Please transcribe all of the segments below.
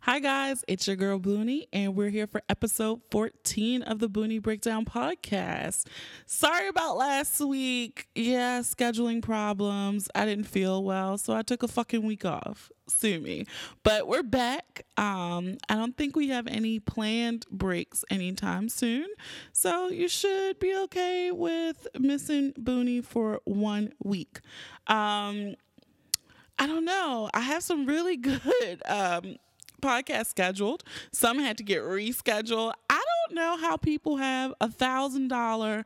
Hi, guys, it's your girl Boonie, and we're here for episode 14 of the Boonie Breakdown podcast. Sorry about last week. Yeah, scheduling problems. I didn't feel well, so I took a fucking week off. Sue me. But we're back. Um, I don't think we have any planned breaks anytime soon, so you should be okay with missing Boonie for one week. Um, I don't know. I have some really good um, podcast scheduled. Some had to get rescheduled. I don't know how people have a thousand dollar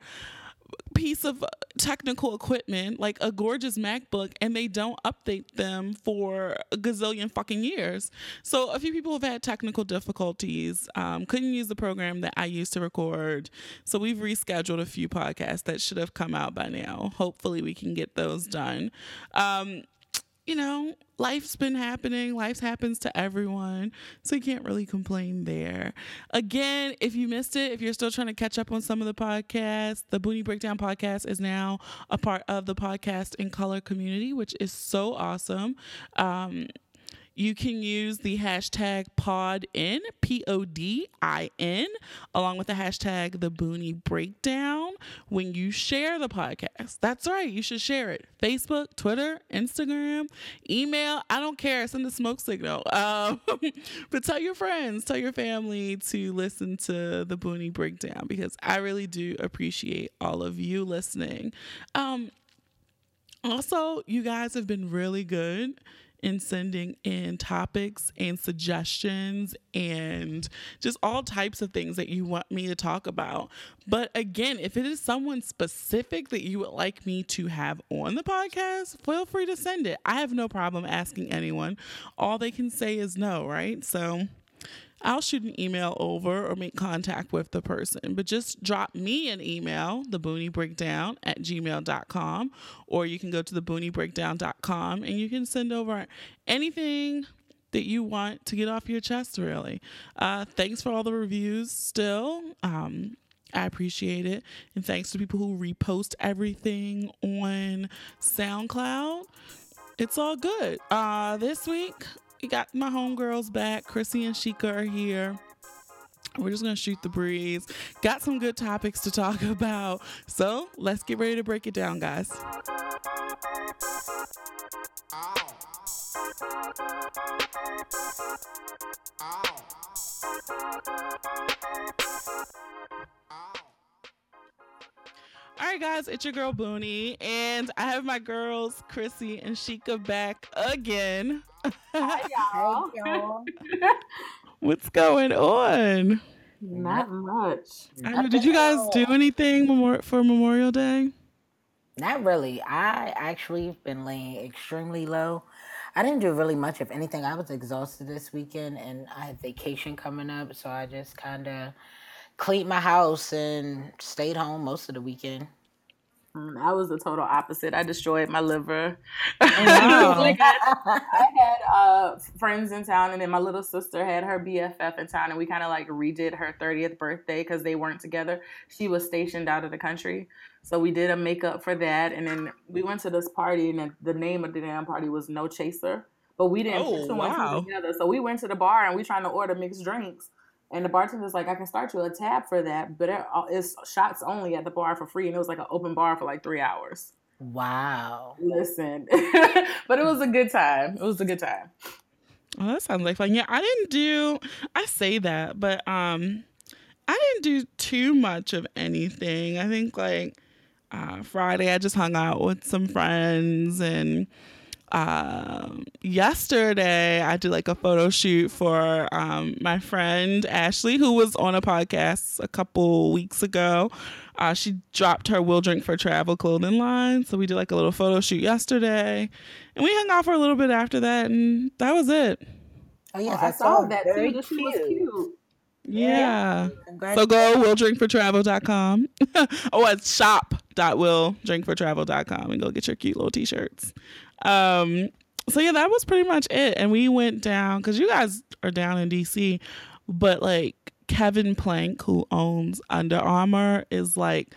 piece of technical equipment like a gorgeous MacBook and they don't update them for a gazillion fucking years. So a few people have had technical difficulties, um, couldn't use the program that I used to record. So we've rescheduled a few podcasts that should have come out by now. Hopefully we can get those done. Um, you know, life's been happening. Life happens to everyone. So you can't really complain there. Again, if you missed it, if you're still trying to catch up on some of the podcasts, the Boonie Breakdown podcast is now a part of the podcast in color community, which is so awesome. Um, you can use the hashtag PODIN, P O D I N, along with the hashtag the Boonie Breakdown when you share the podcast. That's right, you should share it. Facebook, Twitter, Instagram, email. I don't care. Send a smoke signal. Um, but tell your friends, tell your family to listen to the Boonie Breakdown because I really do appreciate all of you listening. Um, also, you guys have been really good in sending in topics and suggestions and just all types of things that you want me to talk about. But again, if it is someone specific that you would like me to have on the podcast, feel free to send it. I have no problem asking anyone. All they can say is no, right? So I'll shoot an email over or make contact with the person. But just drop me an email, the Breakdown at gmail.com, or you can go to the booniebreakdown.com and you can send over anything that you want to get off your chest, really. Uh, thanks for all the reviews still. Um, I appreciate it. And thanks to people who repost everything on SoundCloud. It's all good. Uh, this week, we got my homegirls back. Chrissy and Shika are here. We're just going to shoot the breeze. Got some good topics to talk about. So let's get ready to break it down, guys. All right, guys, it's your girl Boonie, and I have my girls Chrissy and Shika back again. Hi, y'all. Hey, y'all. What's going on? Not much. Know, did you guys do anything for Memorial Day? Not really. I actually been laying extremely low. I didn't do really much of anything. I was exhausted this weekend, and I had vacation coming up, so I just kind of cleaned my house and stayed home most of the weekend. Mm, I was the total opposite. I destroyed my liver. Wow. like I, I, had uh, friends in town, and then my little sister had her BFF in town, and we kind of like redid her 30th birthday because they weren't together. She was stationed out of the country, so we did a makeup for that, and then we went to this party, and the name of the damn party was No Chaser, but we didn't oh, put two wow. and two together. So we went to the bar, and we trying to order mixed drinks. And the bartender's like, I can start you a tab for that, but it, uh, it's shots only at the bar for free. And it was like an open bar for like three hours. Wow. Listen, but it was a good time. It was a good time. Well, that sounds like fun. Yeah, I didn't do. I say that, but um, I didn't do too much of anything. I think like uh, Friday, I just hung out with some friends and um, yesterday I did like a photo shoot for um, my friend Ashley, who was on a podcast a couple weeks ago. Uh, she dropped her Will Drink for Travel clothing line. So we did like a little photo shoot yesterday. And we hung out for a little bit after that, and that was it. Oh, yeah, oh, I saw that too. Cute. She was cute. Yeah. yeah. So go willdrinkfortravel.com. oh, it's shop.willdrinkfortravel.com and go get your cute little t-shirts. Um, so yeah, that was pretty much it. And we went down because you guys are down in DC, but like Kevin Plank, who owns Under Armour, is like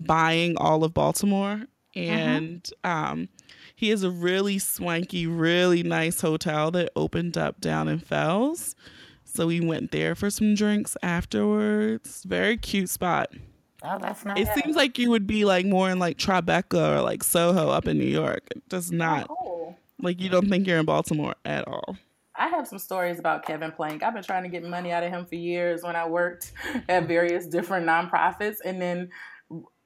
buying all of Baltimore, mm-hmm. and mm-hmm. um, He has a really swanky, really nice hotel that opened up down in Fells. So we went there for some drinks afterwards. Very cute spot. Oh, that's nice. It seems like you would be like more in like Tribeca or like Soho up in New York. It does oh, not Oh, cool. like you don't think you're in Baltimore at all. I have some stories about Kevin Plank. I've been trying to get money out of him for years when I worked at various different nonprofits. And then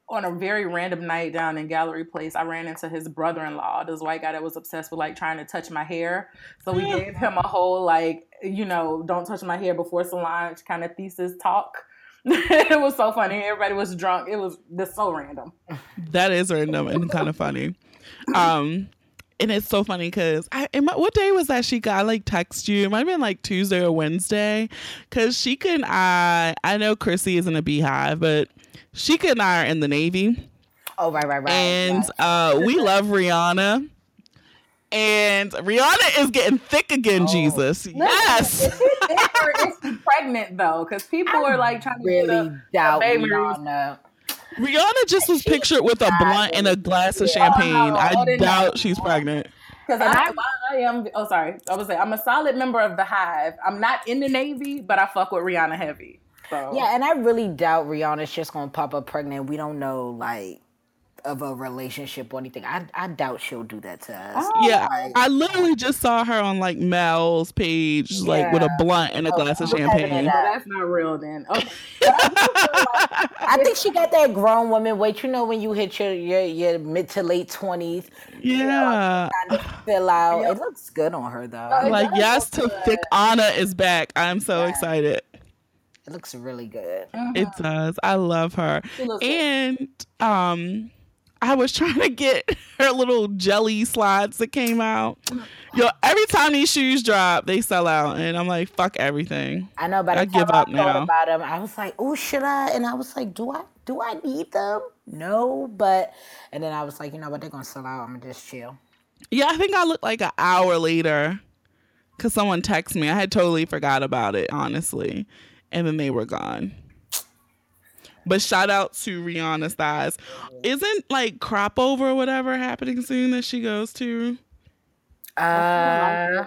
on a very random night down in Gallery Place, I ran into his brother in law, this white guy that was obsessed with like trying to touch my hair. So we gave him a whole like, you know, don't touch my hair before salon kind of thesis talk. it was so funny. Everybody was drunk. It was just so random. That is random and kind of funny. Um, and it's so funny because I, am I- what day was that she got? Like text you. It might have been like Tuesday or Wednesday. Because she and I, I know Chrissy is in a beehive, but she and I are in the Navy. oh, right, right, right. and right. uh, we love Rihanna. And Rihanna is getting thick again, Oh. Jesus. Listen, Yes. Is she thick or is she pregnant though? Because people are like trying to get really a- doubt baby. Rihanna. Rihanna just was pictured with a blunt and a glass of champagne. Oh, no. I doubt she's pregnant. Because I, I am. Oh, sorry. I was say I'm a solid member of the Hive. I'm not in the Navy, but I fuck with Rihanna heavy. So Yeah, and I really doubt Rihanna's just gonna pop up pregnant. We don't know like of a relationship or anything. I I doubt she'll do that to us. Oh, Yeah, Like, I literally just saw her on like Mel's page, like with a blunt and a glass of champagne. it So that's not real then. Okay. I think she got that grown woman weight. You know when you hit your your, your mid to late twenties, Yeah, kind of fill out. It looks good on her though. Oh, it like yes look to good. thick Anna is back. I'm so Yeah. excited. It looks really good. It does. I love her. She looks good. And um I was trying to get her little jelly slides that came out. Yo, every time these shoes drop, they sell out, and I'm like, fuck everything. I know, but I I give up thought now. about them. I was like, oh, should I? And I was like, do I? Do I need them? No, but and then I was like, you know what? They're gonna sell out. I'm gonna just chill. Yeah, I think I looked like an hour later because someone texted me. I had totally forgot about it, honestly, and then they were gone. But shout out to Rihanna's thighs. Isn't like crop over or whatever happening soon that she goes to? Uh,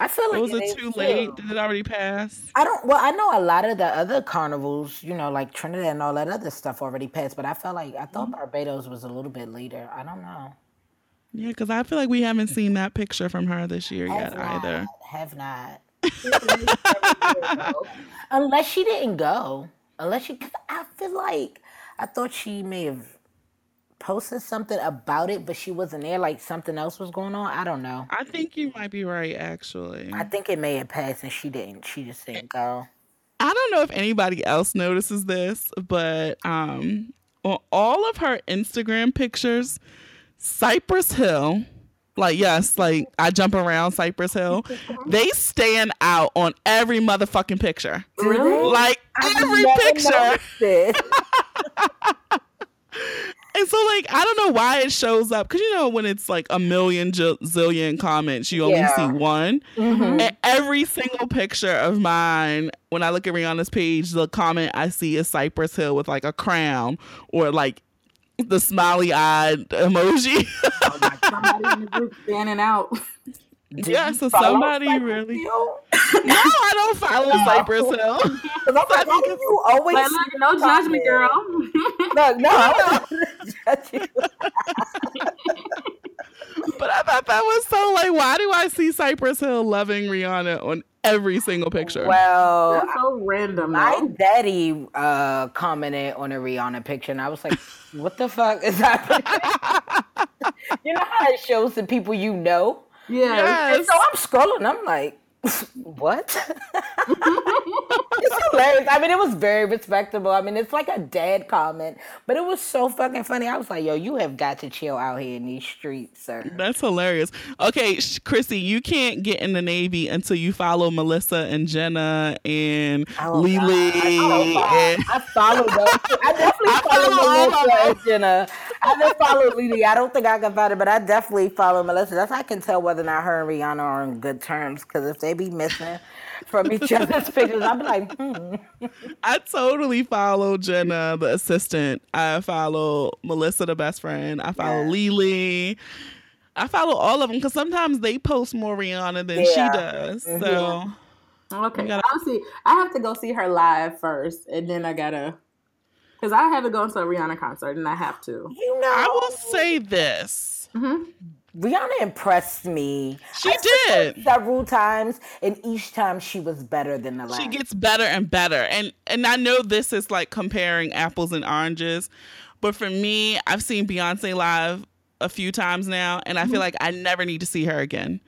I feel like was it it too too. late? Did it already pass? I don't. Well, I know a lot of the other carnivals, you know, like Trinidad and all that other stuff already passed. But I felt like I thought Barbados was a little bit later. I don't know. Yeah, because I feel like we haven't seen that picture from her this year yet Have either. not. Have not. Unless she didn't go. Unless she, cause I feel like I thought she may have posted something about it, but she wasn't there. Like something else was going on. I don't know. I think you might be right, actually. I think it may have passed, and she didn't. She just didn't go. I don't know if anybody else notices this, but um, on all of her Instagram pictures, Cypress Hill, like yes, like I jump around Cypress Hill, they stand out on every motherfucking picture. Really? Like every Never picture. And so, like, I don't know why it shows up because you know when it's like a million j- zillion comments, you only Yeah. see one. Mhm. And every single picture of mine, when I look at Rihanna's page, the comment I see is Cypress Hill with like a crown or like the smiley eyed emoji. Oh somebody in the group standing out. Did yeah, so somebody Cypress really. Hill? No, I don't follow Cypress Hill. 'Cause I'm like, why do you always Like, look, no judgment, girl. Look, no, I don't judge you. I thought that was so like, why do I see Cypress Hill loving Rihanna on every single picture? Well, That's so random. my though. daddy uh, commented on a Rihanna picture, and I was like, "What the fuck is happening?" you know how it shows the people you know, Yeah. and so I'm scrolling. I'm like, "What?" it's hilarious. I mean, it was very respectable. I mean, it's like a dad comment, but it was so fucking funny. I was like, "Yo, you have got to chill out here in these streets, sir." That's hilarious. Okay, Chrissy, you can't get in the Navy until you follow Melissa and Jenna and Oh, Lily. Oh, God. Oh, and- I follow those. I definitely I follow, follow Melissa and Jenna. I just follow Lily. I don't think I can find it, but I definitely follow Melissa. That's how I can tell whether or not her and Rihanna are on good terms. Because if they be missing from each other's pictures, I'll be like, hmm. I totally follow Jenna, the assistant. I follow Melissa, the best friend. I follow Yeah. Lily. I follow all of them because sometimes they post more Rihanna than yeah. she does. Mm-hmm. So okay, gotta... I'll see. I have to go see her live first, and then I gotta because I haven't gone to a Rihanna concert, and I have to. You know, I will say this. Mm-hmm. Rihanna impressed me. She I did several times, and each time she was better than the last. She gets better and better, and and I know this is like comparing apples and oranges, but for me, I've seen Beyonce live a few times now, and I feel mm-hmm. like I never need to see her again.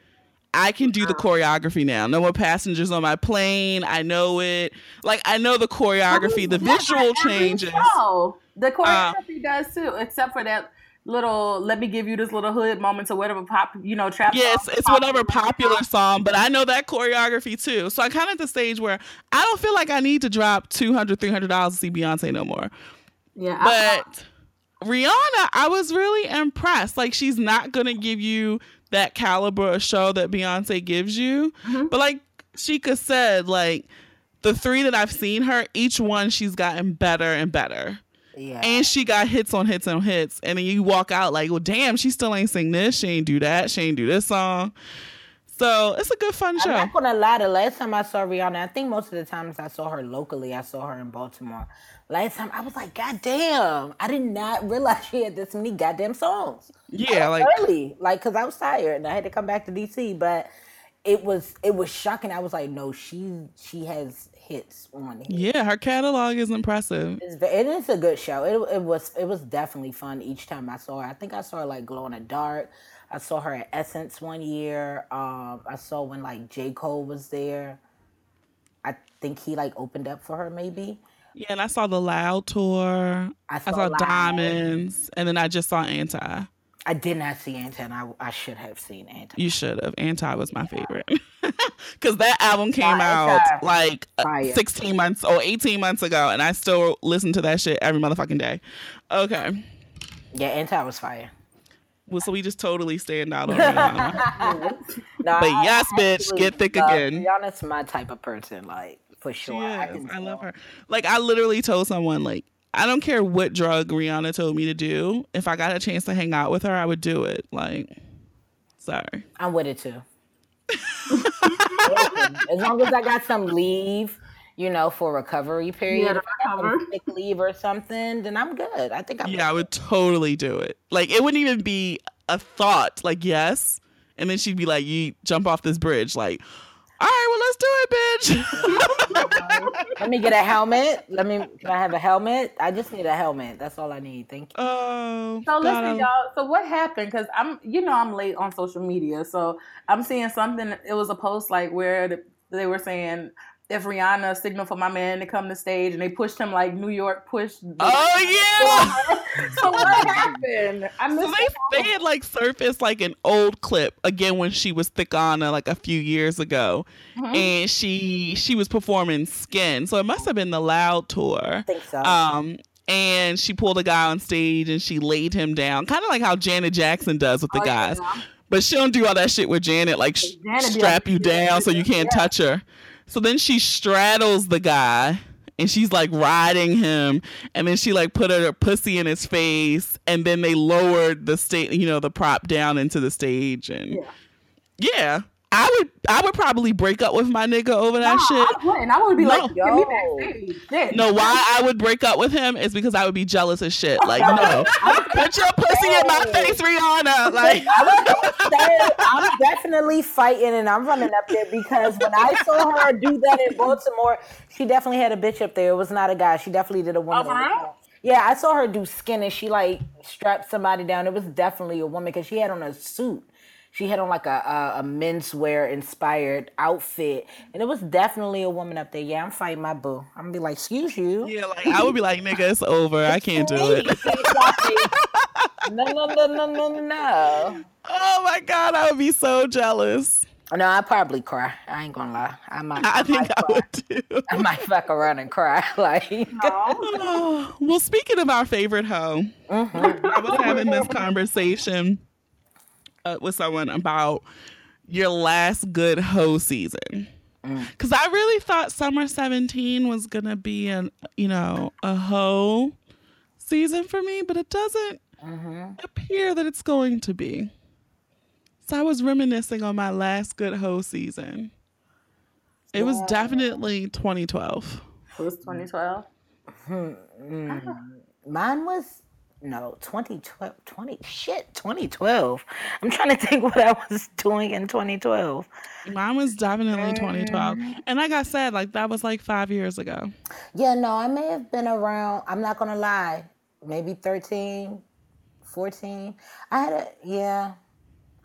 I can do the choreography now. No more passengers on my plane. I know it. Like I know the choreography, the visual changes. Show. The choreography uh, does too, except for that little let me give you this little hood moment to whatever pop you know trap yes it's whatever popular song but i know that choreography too so i'm kind of at the stage where i don't feel like i need to drop 200 300 dollars to see beyonce no more yeah but rihanna i was really impressed like she's not gonna give you that caliber of show that beyonce gives you mm-hmm. but like Shika said like the three that i've seen her each one she's gotten better and better yeah. And she got hits on hits on hits. And then you walk out like, well, damn, she still ain't sing this. She ain't do that. She ain't do this song. So it's a good fun show. I'm not gonna lie. The last time I saw Rihanna, I think most of the times I saw her locally, I saw her in Baltimore. Last time I was like, God damn! I did not realize she had this many goddamn songs. Yeah, like early, like because I was tired and I had to come back to DC. But it was it was shocking. I was like, no, she she has hits on it. Yeah, her catalog is impressive. It's, it is a good show. It, it was it was definitely fun each time I saw her. I think I saw her like glow in the dark. I saw her at Essence one year. Um, I saw when like J Cole was there. I think he like opened up for her maybe. Yeah, and I saw the Loud tour. I saw, I saw Diamonds, and then I just saw Anti. I did not see Anti, and I, I should have seen Anti. You should have. Anti was my yeah. favorite because that album came out like uh, Fire. 16 months or 18 months ago, and I still listen to that shit every motherfucking day. Okay. Yeah, Anti was fire. Well, so we just totally stand out on Rihanna. no, but yes, I bitch, get thick uh, again. Rihanna's my type of person, like for sure. I, I love her. Like I literally told someone, like I don't care what drug Rihanna told me to do. If I got a chance to hang out with her, I would do it. Like, sorry. I'm with it too. as long as I got some leave, you know, for recovery period, yeah, if I got sick leave or something, then I'm good. I think I'm. Yeah, good. I would totally do it. Like, it wouldn't even be a thought. Like, yes, and then she'd be like, "You jump off this bridge." Like, all right, well, let's do it, bitch. Let me get a helmet. Let me. Can I have a helmet? I just need a helmet. That's all I need. Thank you. Oh. So listen, y'all. So what happened? Because I'm, you know, I'm late on social media, so I'm seeing something. It was a post like where they were saying if Rihanna signaled for my man to come to stage and they pushed him like New York pushed. oh yeah. so what happened? I missed. So they, they had like surfaced like an old clip again when she was thick Thicana like a few years ago, mm-hmm. and she she was performing Skin. So it must have been the Loud tour. I think so. Um, and she pulled a guy on stage and she laid him down, kind of like how Janet Jackson does with the oh, guys. Yeah. But she don't do all that shit with Janet, like Janet strap like, you down so you can't yeah. touch her. So then she straddles the guy and she's like riding him and then she like put her pussy in his face and then they lowered the state you know the prop down into the stage and yeah, yeah I would I would probably break up with my nigga over that no, shit. I wouldn't. I would be no. like, Yo. No, why I would break up with him is because I would be jealous as shit. Like, no, put your pussy in my face, Rihanna. Like, I'm definitely fighting and I'm running up there because when I saw her do that in Baltimore, she definitely had a bitch up there. It was not a guy. She definitely did a woman. Oh, yeah, I saw her do skin and she like strapped somebody down. It was definitely a woman because she had on a suit she had on like a, a, a menswear inspired outfit, and it was definitely a woman up there. Yeah, I'm fighting my boo. I'm gonna be like, excuse you. Yeah, like I would be like, nigga, it's over. I can't do it. no, no, no, no, no, no. Oh my god, I would be so jealous. No, I'd probably cry. I ain't gonna lie. I might. I, I think I, would too. I might fuck around and cry. Like, no. well, speaking of our favorite hoe, mm-hmm. I was having this conversation uh, with someone about your last good hoe season. Because mm. I really thought summer 17 was going to be an, you know, a hoe season for me, but it doesn't mm-hmm. appear that it's going to be. So I was reminiscing on my last good hoe season. It was definitely 2012. It was 2012. Mine was no 2012. 20 shit 2012. I'm trying to think what I was doing in 2012. Mine was definitely 2012. Mm-hmm. And like I said, like that was like five years ago. Yeah, no, I may have been around. I'm not gonna lie, maybe 13, 14. I had a yeah.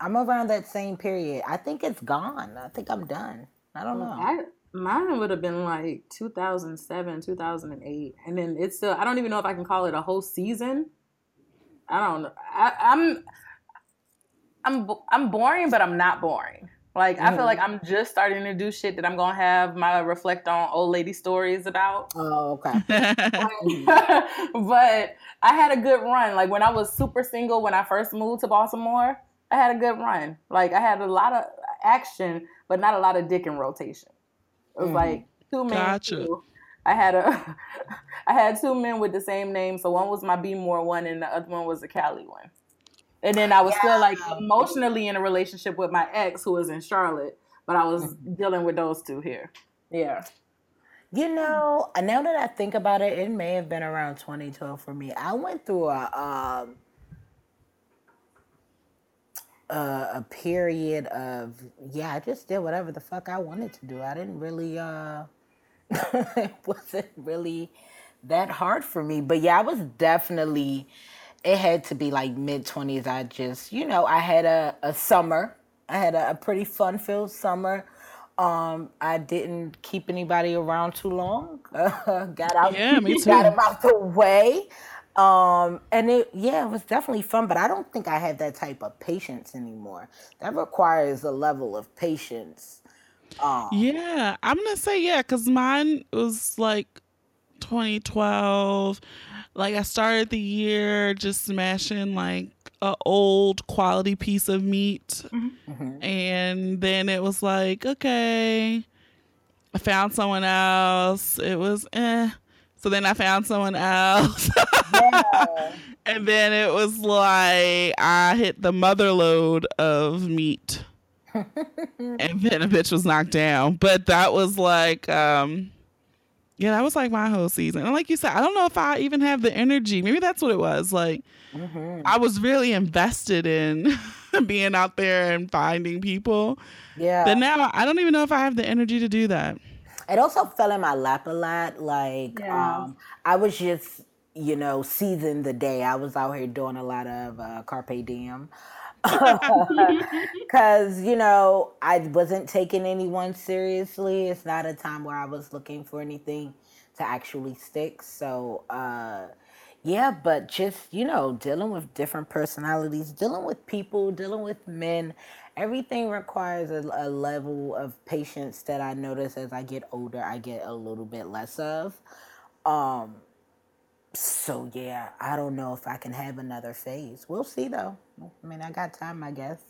I'm around that same period. I think it's gone. I think I'm done. I don't know. I mine would have been like 2007, 2008, and then it's still. I don't even know if I can call it a whole season. I don't know. I, I'm I'm I'm boring, but I'm not boring. Like I feel mm-hmm. like I'm just starting to do shit that I'm gonna have my reflect on old lady stories about. Oh, okay. but I had a good run. Like when I was super single when I first moved to Baltimore, I had a good run. Like I had a lot of action, but not a lot of dick in rotation. It was mm-hmm. like two men. Gotcha. two- I had a I had two men with the same name. So one was my B More one and the other one was a Cali one. And then I was still like emotionally in a relationship with my ex who was in Charlotte, but I was dealing with those two here. Yeah. You know, uh, now that I think about it, it may have been around 2012 for me. I went through a um a, a period of yeah, I just did whatever the fuck I wanted to do. I didn't really uh it wasn't really that hard for me. But yeah, I was definitely it had to be like mid 20s. I just, you know, I had a, a summer. I had a, a pretty fun filled summer. Um, I didn't keep anybody around too long. got out, Yeah, me got too. them out the way. Um, and it, yeah, it was definitely fun, but I don't think I have that type of patience anymore. That requires a level of patience. Yeah, I'm gonna say yeah, cause mine was like 2012. Like I started the year just smashing like a old quality piece of meat, and then it was like okay, I found someone else. It was eh. So then I found someone else. and then it was like I hit the mother load of meat and then a bitch was knocked down. But that was like, um, yeah, that was like my whole season. And like you said, I don't know if I even have the energy. Maybe that's what it was. Like, I was really invested in being out there and finding people. Yeah. But now I don't even know if I have the energy to do that. it also fell in my lap a lot. Like Yeah. um, I was just, you know, seizing the day. I was out here doing a lot of uh, carpe diem. Because, you know, I wasn't taking anyone seriously. It's not a time where I was looking for anything to actually stick. So, uh, yeah, but just, you know, dealing with different personalities, dealing with people, dealing with men, everything requires a, a level of patience that I notice as I get older, I get a little bit less of. Um, so yeah, I don't know if I can have another phase. We'll see though. I mean, I got time, I guess.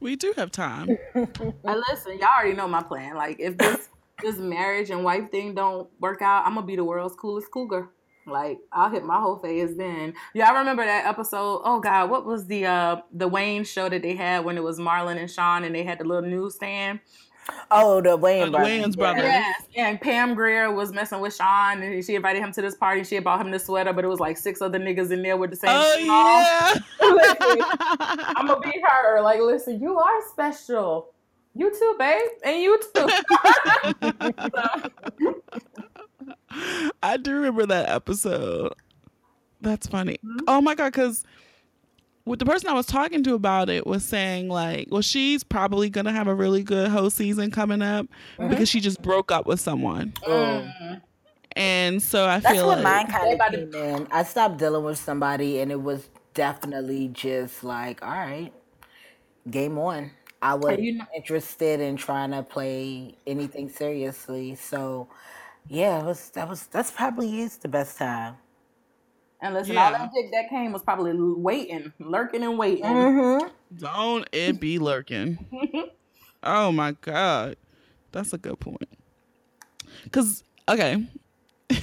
We do have time. And listen, y'all already know my plan. Like if this this marriage and wife thing don't work out, I'm gonna be the world's coolest cougar. Like I'll hit my whole phase then. Y'all remember that episode? Oh God, what was the uh the Wayne show that they had when it was Marlon and Sean and they had the little newsstand? Oh, the Wayne The brothers. Wayans brothers. Yes. And Pam Grier was messing with Sean and she invited him to this party. She had bought him the sweater, but it was like six other niggas in there with the same. Oh Listen, yeah. I'm gonna be her. Like, listen, you are special. You too, babe, and you too. I do remember that episode. That's funny. Mm-hmm. Oh my god, because what the person I was talking to about it was saying like, well, she's probably gonna have a really good host season coming up Mm-hmm. because she just broke up with someone, Mm. and so I That's feel what like mine kind of Everybody- came in. I stopped dealing with somebody, and it was definitely just like, all right, game on. I wasn't you know- interested in trying to play anything seriously, so yeah, it was that was that's probably is the best time. And listen, all Yeah. that dick that came was probably waiting, lurking and waiting. Mm-hmm. don't it be lurking. oh my god, that's a good point. Cause okay,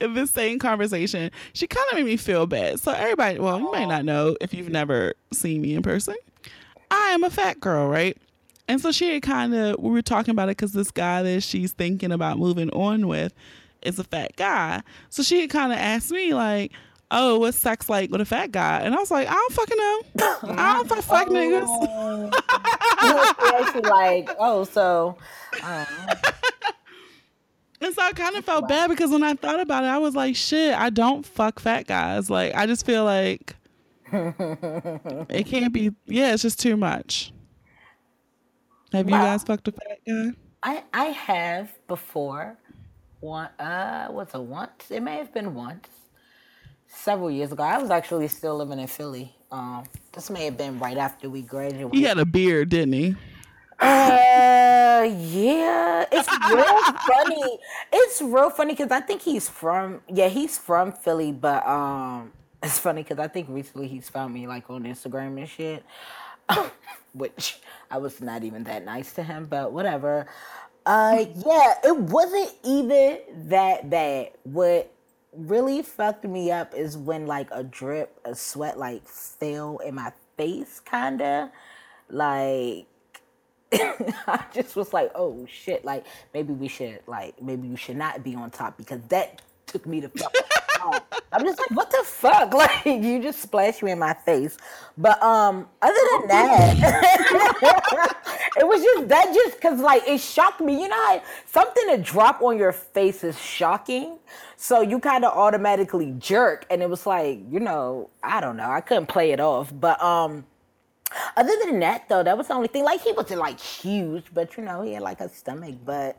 in the same conversation, she kind of made me feel bad. So everybody, well, you might not know if you've never seen me in person. I am a fat girl, right? And so she had kind of we were talking about it because this guy that she's thinking about moving on with is a fat guy. So she had kind of asked me like, "Oh, what's sex like with a fat guy?" And I was like, "I don't fucking know. I don't fuck fat niggas." Oh. like, oh, so. Uh. And so I kind of felt bad because when I thought about it, I was like, shit, I don't fuck fat guys. Like, I just feel like it can't be, yeah, it's just too much. Have you guys fucked a fat guy? I, I have before. One, uh, what's it once? It may have been once. Several years ago. I was actually still living in Philly. Um, this may have been right after we graduated. He had a beard, didn't he? Uh, yeah, it's real funny. It's real funny because I think he's from yeah he's from Philly, but um, it's funny because I think recently he's found me like on Instagram and shit, which I was not even that nice to him, but whatever. Uh, yeah, it wasn't even that bad. What really fucked me up is when like a drip of sweat like fell in my face, kinda like I just was like, oh shit, like maybe we should like maybe you should not be on top because that took me to fuck. I'm just like, what the fuck? Like you just splashed me in my face. But um other than that, it was just that just cause like it shocked me. You know something to drop on your face is shocking. So you kind of automatically jerk and it was like, you know, I don't know. I couldn't play it off. But um other than that, though, that was the only thing. Like he wasn't like huge, but you know, he had like a stomach. But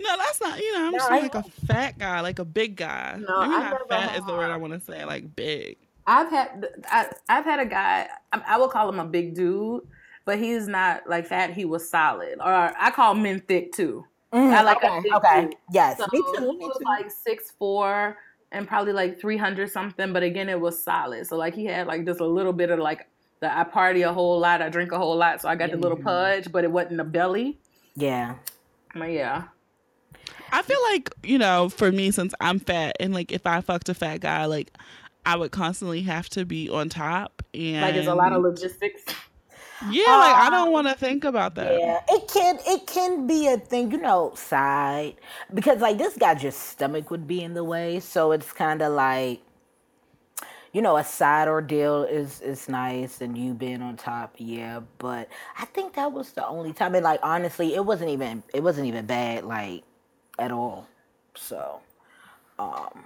no, that's not. You know, I'm no, just like a fat guy, like a big guy. No, Maybe I not fat is the word I want to say. Like big. I've had I, have had a guy. I, I will call him a big dude, but he's not like fat. He was solid, or I call men thick too. Mm, I like okay, okay. Dude. Yes, so me too. Me too. like six four and probably like three hundred something, but again, it was solid. So like he had like just a little bit of like the I party a whole lot, I drink a whole lot, so I got the little pudge, but it wasn't a belly. Yeah. But yeah. I feel like, you know, for me since I'm fat and like if I fucked a fat guy, like I would constantly have to be on top and like there's a lot of logistics. Yeah, um, like I don't want to think about that. Yeah, it can it can be a thing, you know, side because like this guy just stomach would be in the way, so it's kind of like you know, a side ordeal is is nice and you being on top, yeah. But I think that was the only time. And like honestly, it wasn't even it wasn't even bad like at all. So, um,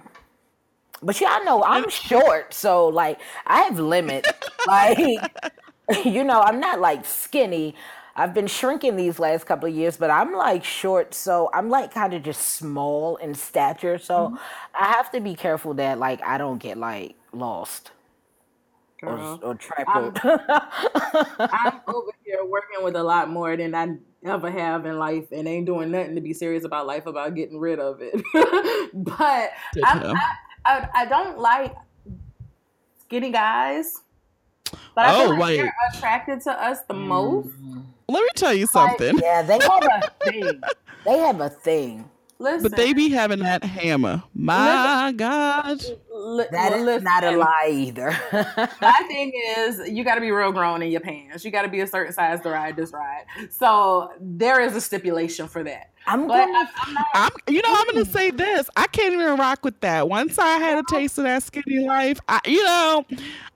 but yeah, I know I'm short, so like I have limits. like, you know, I'm not like skinny. I've been shrinking these last couple of years, but I'm like short, so I'm like kind of just small in stature. So mm-hmm. I have to be careful that like I don't get like lost or, or trampled. I'm, I'm over here working with a lot more than I ever have in life, and ain't doing nothing to be serious about life about getting rid of it. but I, I, I don't like skinny guys. But I oh, feel like they're attracted to us the most. Mm-hmm. Let me tell you something. Like, yeah, they have a thing. They have a thing. Listen, but they be having that hammer. My listen, God, li- that is listen. not a lie either. My thing is, you got to be real grown in your pants. You got to be a certain size to ride this ride. So there is a stipulation for that. I'm but going. I'm, I'm, not, I'm, you know, I'm going to say this. I can't even rock with that. Once I had a taste of that skinny life, I, you know,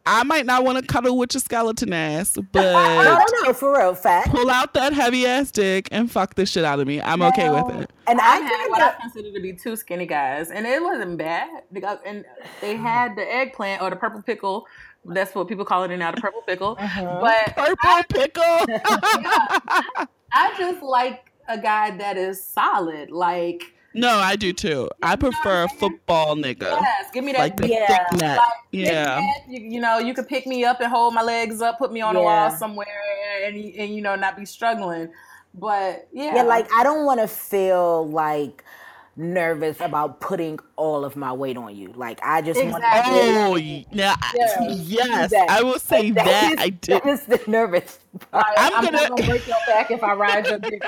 I might not want to cuddle with your skeleton ass, but no, no, for real, fact. Pull out that heavy ass dick and fuck this shit out of me. I'm okay with it. And I, I had what I consider to be two skinny guys, and it wasn't bad. Because, and they had the eggplant or the purple pickle. That's what people call it now, the purple pickle. Uh-huh. But purple I, pickle. yeah, I just like a guy that is solid, like no, I do too. I prefer a football nigga. Yes, give me that like the yeah. thick neck. Like, yeah, you, you, know, you could pick me up and hold my legs up, put me on yeah. a wall somewhere, and and you know, not be struggling. But yeah, yeah, like I don't want to feel like nervous about putting all of my weight on you. Like I just exactly. want. To- oh, yeah, yeah. yes, exactly. I will say that, that is, I did. That is the nervous. Part. I'm, I'm gonna... gonna break your back if I ride your dick.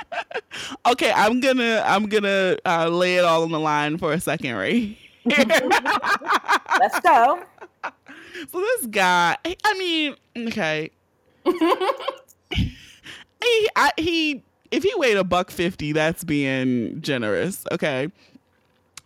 okay, I'm gonna I'm gonna uh, lay it all on the line for a second, right? Let's go. So this guy, I mean, okay, he I, he if he weighed a buck fifty, that's being generous, okay.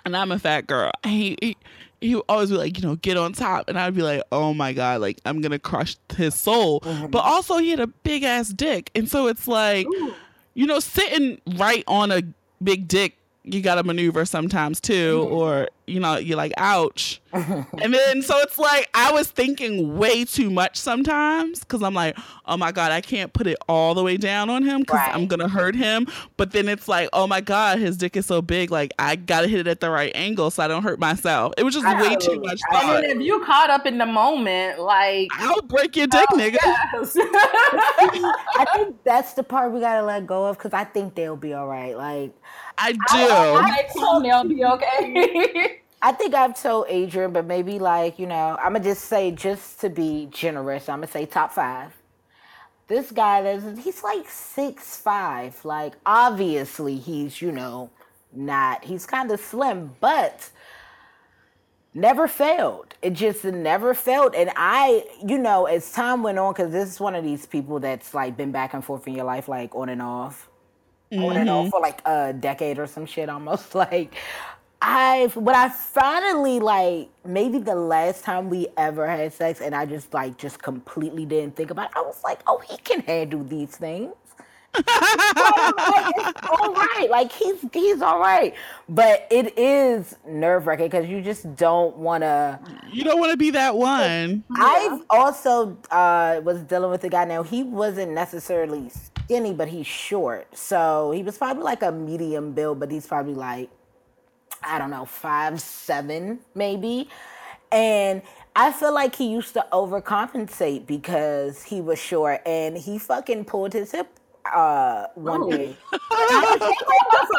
And I'm a fat girl. He, he he would always be like, you know, get on top. And I'd be like, oh my God, like I'm gonna crush his soul. Mm-hmm. But also he had a big ass dick. And so it's like, Ooh. you know, sitting right on a big dick you got to maneuver sometimes too, mm-hmm. or you know, you're like, ouch. and then so it's like I was thinking way too much sometimes because I'm like, oh my god, I can't put it all the way down on him because right. I'm gonna hurt him. But then it's like, oh my god, his dick is so big, like I gotta hit it at the right angle so I don't hurt myself. It was just way too much. Thought. I mean, if you caught up in the moment, like I'll break your dick, oh, nigga. Yes. I think that's the part we gotta let go of because I think they'll be all right. Like I do. I, I they'll be okay. I think I've told Adrian, but maybe like, you know, I'm gonna just say just to be generous, I'm gonna say top five. This guy that's he's like six five. Like obviously he's, you know, not he's kind of slim, but never failed. It just never failed. And I, you know, as time went on, because this is one of these people that's like been back and forth in your life, like on and off mm-hmm. on and off for like a decade or some shit almost like I've when I finally like maybe the last time we ever had sex and I just like just completely didn't think about it, I was like, oh, he can handle these things. like, it's all right. Like he's he's all right, but it is nerve wracking because you just don't want to. You don't want to be that one. I've also uh, was dealing with a guy now. He wasn't necessarily skinny, but he's short. So he was probably like a medium build, but he's probably like, I don't know, five, seven, maybe. And I feel like he used to overcompensate because he was short and he fucking pulled his hip uh one oh. day.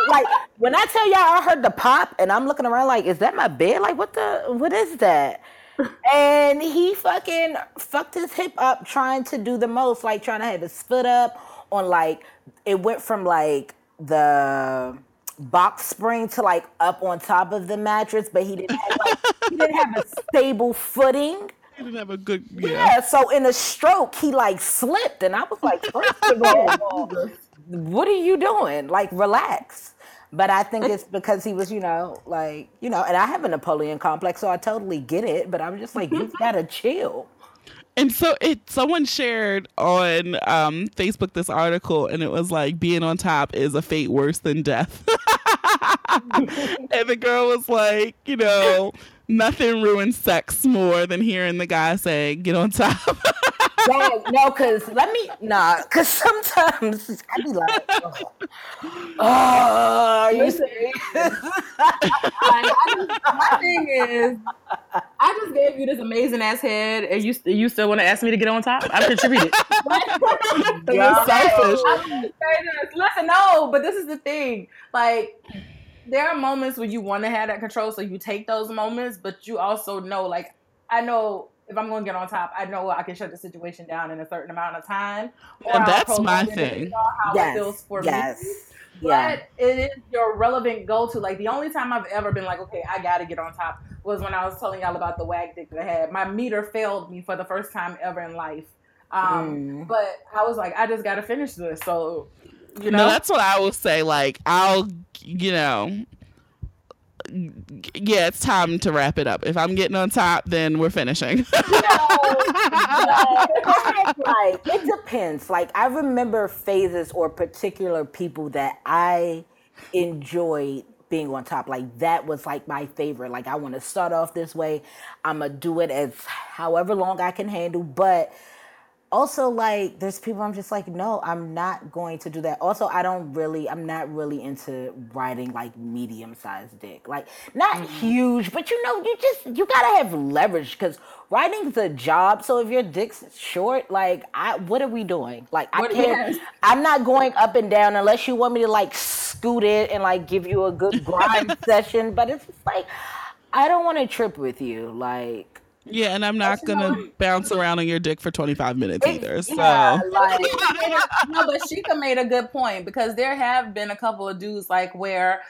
like when I tell y'all I heard the pop and I'm looking around like, is that my bed? Like what the what is that? and he fucking fucked his hip up trying to do the most, like trying to have his foot up on like it went from like the box spring to like up on top of the mattress, but he didn't have like he didn't have a stable footing. He didn't have a good yeah. yeah. So in a stroke, he like slipped, and I was like, first of all, what are you doing? Like, relax. But I think it's because he was, you know, like, you know, and I have a Napoleon complex, so I totally get it. But I'm just like, you've gotta chill. And so it someone shared on um, Facebook this article and it was like being on top is a fate worse than death. and the girl was like, you know, nothing ruins sex more than hearing the guy say, get on top. yeah, no, because let me, nah, because sometimes I be like, oh, oh are ah, you serious? like, just, my thing is, I just gave you this amazing ass head, and you you still want to ask me to get on top? I'm contributed. You're selfish. Listen, no, but this is the thing. Like, there are moments when you want to have that control, so you take those moments, but you also know, like, I know if I'm going to get on top, I know I can shut the situation down in a certain amount of time. And that's my thing. How yes. it feels for yes. me. But yeah. it is your relevant go to. Like the only time I've ever been like, okay, I got to get on top was when I was telling y'all about the wag dick that I had. My meter failed me for the first time ever in life. Um, mm. But I was like, I just got to finish this. So, you know, no, that's what I will say. Like, I'll, you know, yeah, it's time to wrap it up. If I'm getting on top, then we're finishing. no, no. like it depends. Like I remember phases or particular people that I enjoyed being on top. Like that was like my favorite. Like I want to start off this way. I'm gonna do it as however long I can handle, but also like there's people i'm just like no i'm not going to do that. Also i don't really i'm not really into riding like medium sized dick. Like not mm-hmm. huge but you know you just you gotta have leverage because riding's a job. So if your dick's short like i what are we doing? Like i can't i'm not going up and down unless you want me to like scoot it and like give you a good grind session. But it's like i don't want to trip with you. Like Yeah, and I'm not gonna know- bounce around on your dick for 25 minutes either. So Yeah, like no, but Shika made a good point because there have been a couple of dudes like where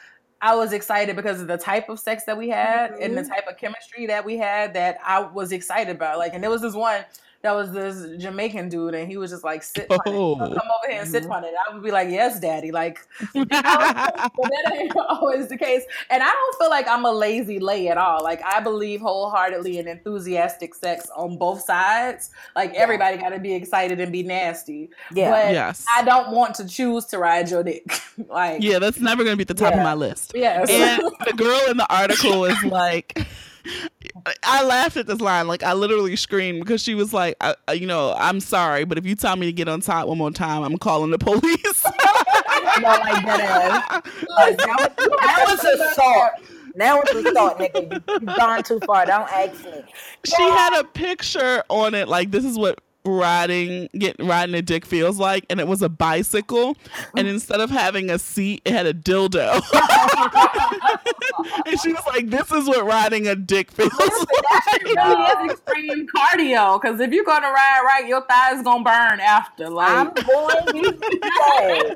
I was excited because of the type of sex that we had and the mm-hmm. type of chemistry that we had that I was excited about. Like, and there was this one that was this Jamaican dude, and he was just like sit on. Oh. Come over here and sit on it. I would be like, yes, daddy. Like, but that ain't always the case. And I don't feel like I'm a lazy lay at all. Like I believe wholeheartedly in enthusiastic sex on both sides. Like everybody got to be excited and be nasty. Yeah. But Yes. I don't want to choose to ride your dick. like yeah, that's never gonna be at the top of my list. yes. And the girl in the article was like, I laughed at this line. Like, I literally screamed because she was like, I, you know, I'm sorry, but if you tell me to get on top one more time, I'm calling the police. no, like that ass. Like, that was, that was assault. Now it's assault, nigga. You, you've gone too far. Don't ask me. she had a picture on it like this is what riding get riding a dick feels like and it was a bicycle and instead of having a seat it had a dildo and she was like this is what riding a dick feels like really is extreme cardio because if you're gonna ride right, your thighs gonna burn after. I'm Like, going to say,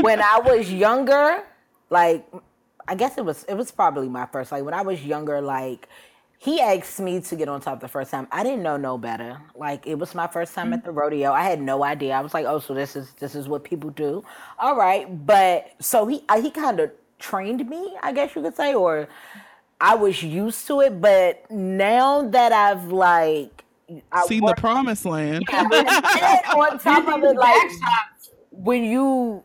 when I was younger, like I guess it was it was probably my first. Like when I was younger, like he asked me to get on top the first time. I didn't know no better. Like it was my first time at the mm-hmm. rodeo. I had no idea. I was like, oh, so this is this is what people do. All right, but so he I, he kind of trained me, I guess you could say, or I was used to it. But now that I've like I seen the promised land and on top of it, like when you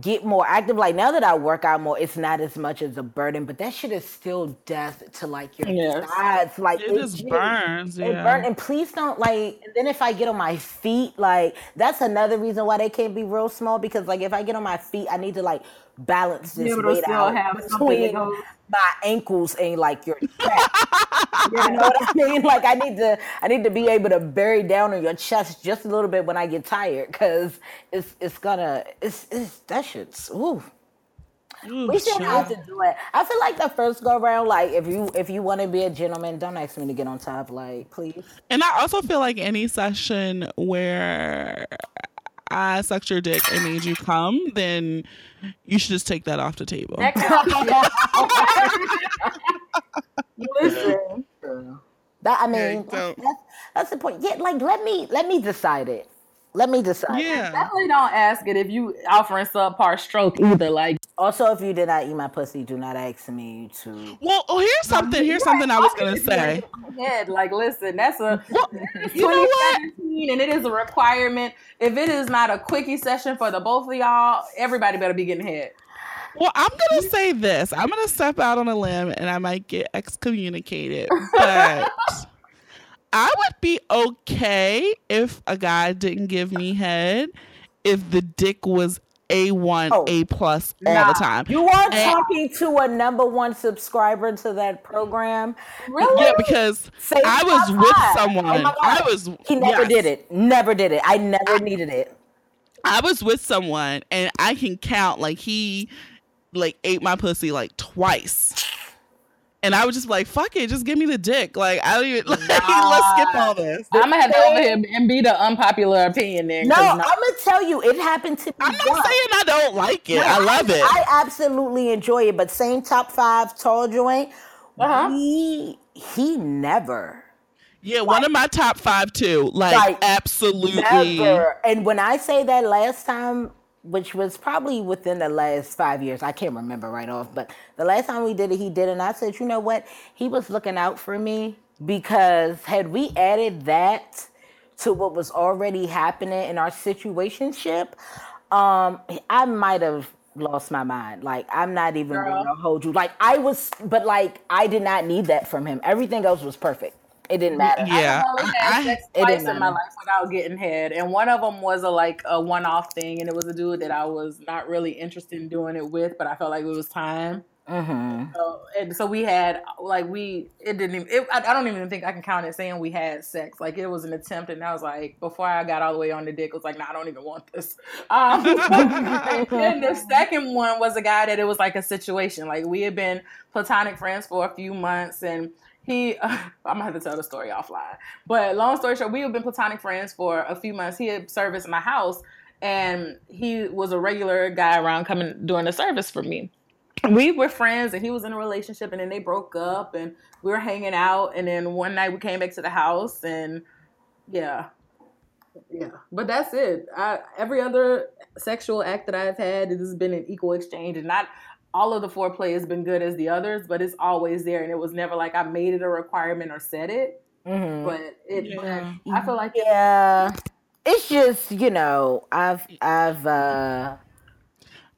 get more active, like now that I work out more, it's not as much as a burden, but that shit is still death to like your Yes. sides. Like it just burns It yeah burn, and please don't like. And then if I get on my feet, like that's another reason why they can't be real small because like if I get on my feet, I need to like balance this able to weight out have between my ankles and like your chest. you know what I mean? Like I need to, I need to be able to bury down on your chest just a little bit when I get tired because it's it's gonna it's it's that shit's ooh. Ooh, We should have to do it. I feel like the first go round, like if you if you want to be a gentleman, don't ask me to get on top, like please. and i also feel like any session where i sucked your dick and made you come then you should just take that off the table that Listen, That I mean, don't. that's, that's the point. Yeah, like let me let me decide it. Let me decide. yeah definitely don't ask it if you offering subpar stroke either. Like, Also, if you did not eat my pussy, do not ask me to. well oh, here's something here's something i was gonna say head. Like, listen, that's a it's you know what? 2017, and it is a requirement. If it is not a quickie session for the both of y'all, everybody better be getting head. Well, I'm gonna say this. I'm gonna step out on a limb, and I might get excommunicated, but I would be okay if a guy didn't give me head if the dick was a one, Oh. a plus all Nah. the time. You are And- talking to a number one subscriber to that program. Really? Yeah, because Say I was with five. Oh someone. Oh I was. He never yes. did it. Never did it. I never needed it. I was with someone, and I can count like he like ate my pussy like twice. And I was just like, fuck it, just give me the dick. Like, I don't even, like, let's skip all this. I'm gonna have to over here and be the unpopular opinion then. No, 'cause I'm gonna tell you, it happened to me. I'm not once. saying I don't like it. I love it. I absolutely enjoy it, but same top five tall joint. Uh-huh. He he never. yeah, one of my top five too. Like, Like, absolutely. Never. And when I say that last time, which was probably within the last five years, I can't remember right off, but the last time we did it, he did it. And I said, you know what? He was looking out for me because had we added that to what was already happening in our situationship, um, I might have lost my mind. Like, I'm not even Girl. gonna hold you. Like, I was, but like, I did not need that from him. Everything else was perfect. It didn't matter. Yeah. I only I- had sex it twice didn't in my life without getting head, and one of them was a like a one-off thing, and it was a dude that I was not really interested in doing it with, but I felt like it was time. Mm-hmm. So, and so we had like we it didn't even it, I, I don't even think I can count it saying we had sex like it was an attempt and I was like before I got all the way on the dick I was like nah I don't even want this um, and the second one was a guy that it was like a situation like we had been platonic friends for a few months and he uh, I'm gonna have to tell the story offline. But long story short, we have been platonic friends for a few months. He had service in my house, and he was a regular guy around coming doing the service for me. We were friends, and he was in a relationship, and then they broke up, and we were hanging out, and then one night we came back to the house, and yeah, yeah. But that's it. I, every other sexual act that I've had, it has been an equal exchange, and not all of the foreplay has been good as the others, but it's always there, and it was never like I made it a requirement or said it. Mm-hmm. But it, yeah. I feel like yeah, it's just you know I've I've. uh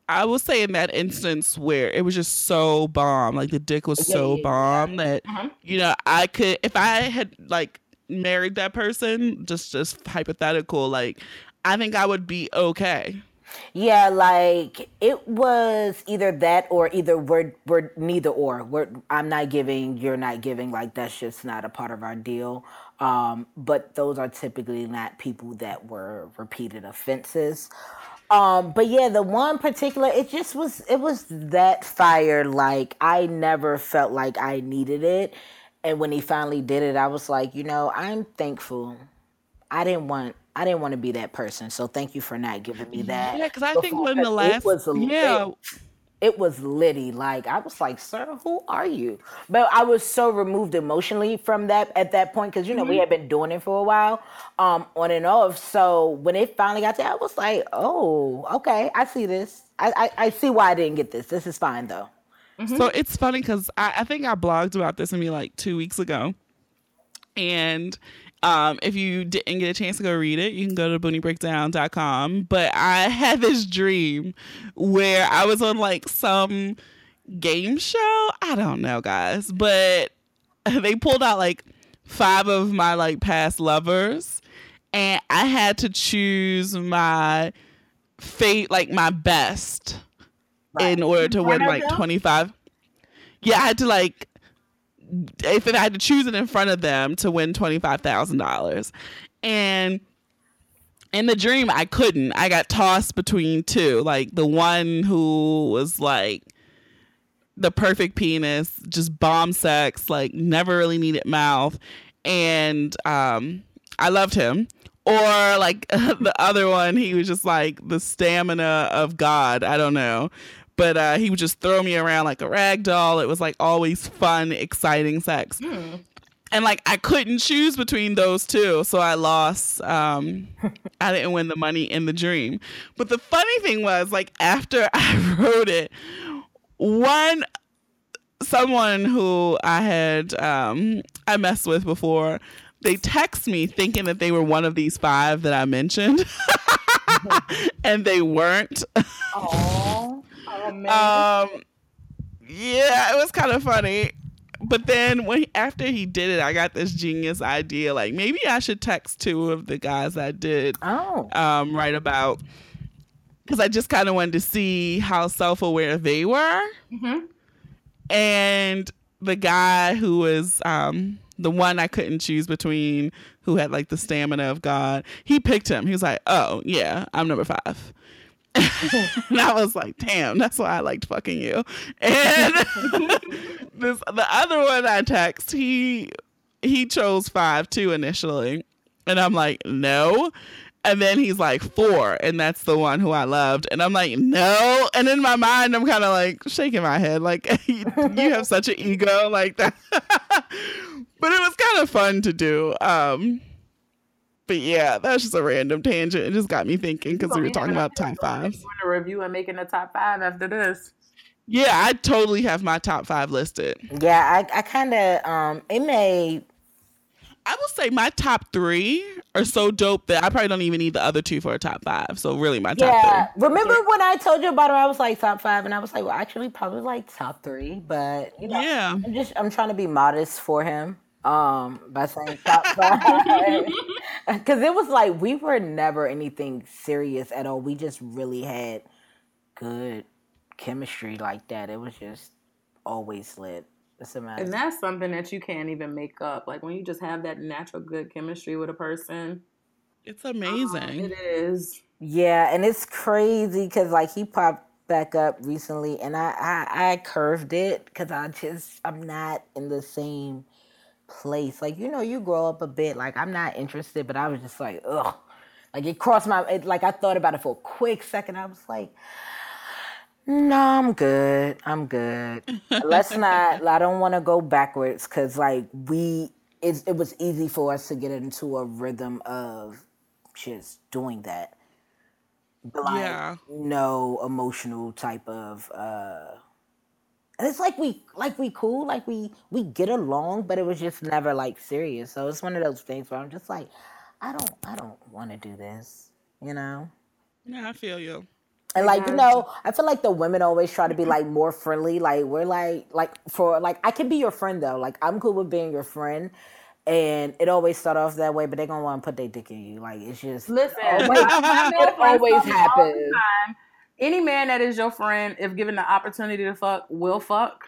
I will say in that instance where it was just so bomb, like the dick was yeah, so yeah, bomb that uh-huh. you know I could if I had like married that person, just just hypothetical, like I think I would be okay. Yeah, like it was either that or either we're we're neither or. We're I'm not giving, you're not giving. Like that's just not a part of our deal. Um, but those are typically not people that were repeated offenses. Um, but yeah, the one particular, it just was it was that fire. Like I never felt like I needed it. And when he finally did it, I was like, you know, I'm thankful. I didn't want I didn't want to be that person. So thank you for not giving me that. Yeah, because I think when the last it was a, yeah. It, it was Liddy. Like I was like, "Sir, who are you?" But I was so removed emotionally from that at that point because you know mm-hmm. we had been doing it for a while, um, on and off. So when it finally got to, I was like, "Oh, okay, I see this. I I, I see why I didn't get this. This is fine though." Mm-hmm. So it's funny because I, I think I blogged about this maybe like two weeks ago, and um, if you didn't get a chance to go read it, you can go to booniebreakdown.com. But I had this dream where I was on like some game show. I don't know, guys, but they pulled out like five of my like past lovers, and I had to choose my fate, like my best, right. in order to win like 25. Yeah, I had to like if I had to choose it in front of them to win twenty five thousand dollars, and in the dream I couldn't. I got tossed between two, like the one who was like the perfect penis, just bomb sex, like never really needed mouth, and um, I loved him. Or like the other one, he was just like the stamina of God. I don't know but uh, he would just throw me around like a rag doll. It was like always fun, exciting sex. Hmm. And like I couldn't choose between those two, so I lost. Um, I didn't win the money in the dream. But the funny thing was, like after I wrote it, one someone who I had um, I messed with before, they text me thinking that they were one of these five that I mentioned, and they weren't. Um, yeah, it was kind of funny. But then when after he did it, I got this genius idea. Like maybe I should text two of the guys I did oh. um, write about because I just kind of wanted to see how self aware they were. Mm-hmm. And the guy who was um, the one I couldn't choose between, who had like the stamina of God, he picked him. He was like, "Oh yeah, I'm number five and I was like, damn, that's why I liked fucking you. And this the other one I text, he he chose five too initially. And I'm like, no. And then he's like four, and that's the one who I loved. And I'm like, no. And in my mind, I'm kind of like shaking my head, like you have such an ego, like that. but it was kind of fun to do. Um, but yeah, that's just a random tangent. It just got me thinking because we were talking about top fives. Doing a review and making a top five after this. Yeah, I totally have my top five listed. Yeah, I, I kind of um, it may. I will say my top three are so dope that I probably don't even need the other two for a top five. So really, my top yeah. three. Remember when I told you about it? I was like top five, and I was like, well, actually, probably like top three. But you know, yeah, I'm just I'm trying to be modest for him um by saying stop five because it was like we were never anything serious at all. We just really had good chemistry like that. It was just always lit. It's amazing. and that's something that you can't even make up. Like when you just have that natural good chemistry with a person it's amazing. um, it is. Yeah and it's crazy because like he popped back up recently and i i, I curved it because i just i'm not in the same place. Like you know, you grow up a bit. Like I'm not interested, but I was just like, ugh. Like it crossed my. It, like I thought about it for a quick second. I was like. No, I'm good. I'm good. Let's not. I don't want to go backwards because, like, we it, it was easy for us to get into a rhythm of just doing that. But Yeah. no emotional type of. uh and it's like we like we cool, like we we get along, but it was just never like serious. So it's one of those things where I'm just like, I don't I don't want to do this, you know. Yeah, I feel you. And like you know, I feel like the women always try to be like more friendly. Like we're like like for like I can be your friend though. Like I'm cool with being your friend, and it always start off that way. But they gonna want to put their dick in you. Like it's just Listen, always, my- my it always tell all the happens. Any man that is your friend, if given the opportunity to fuck, will fuck.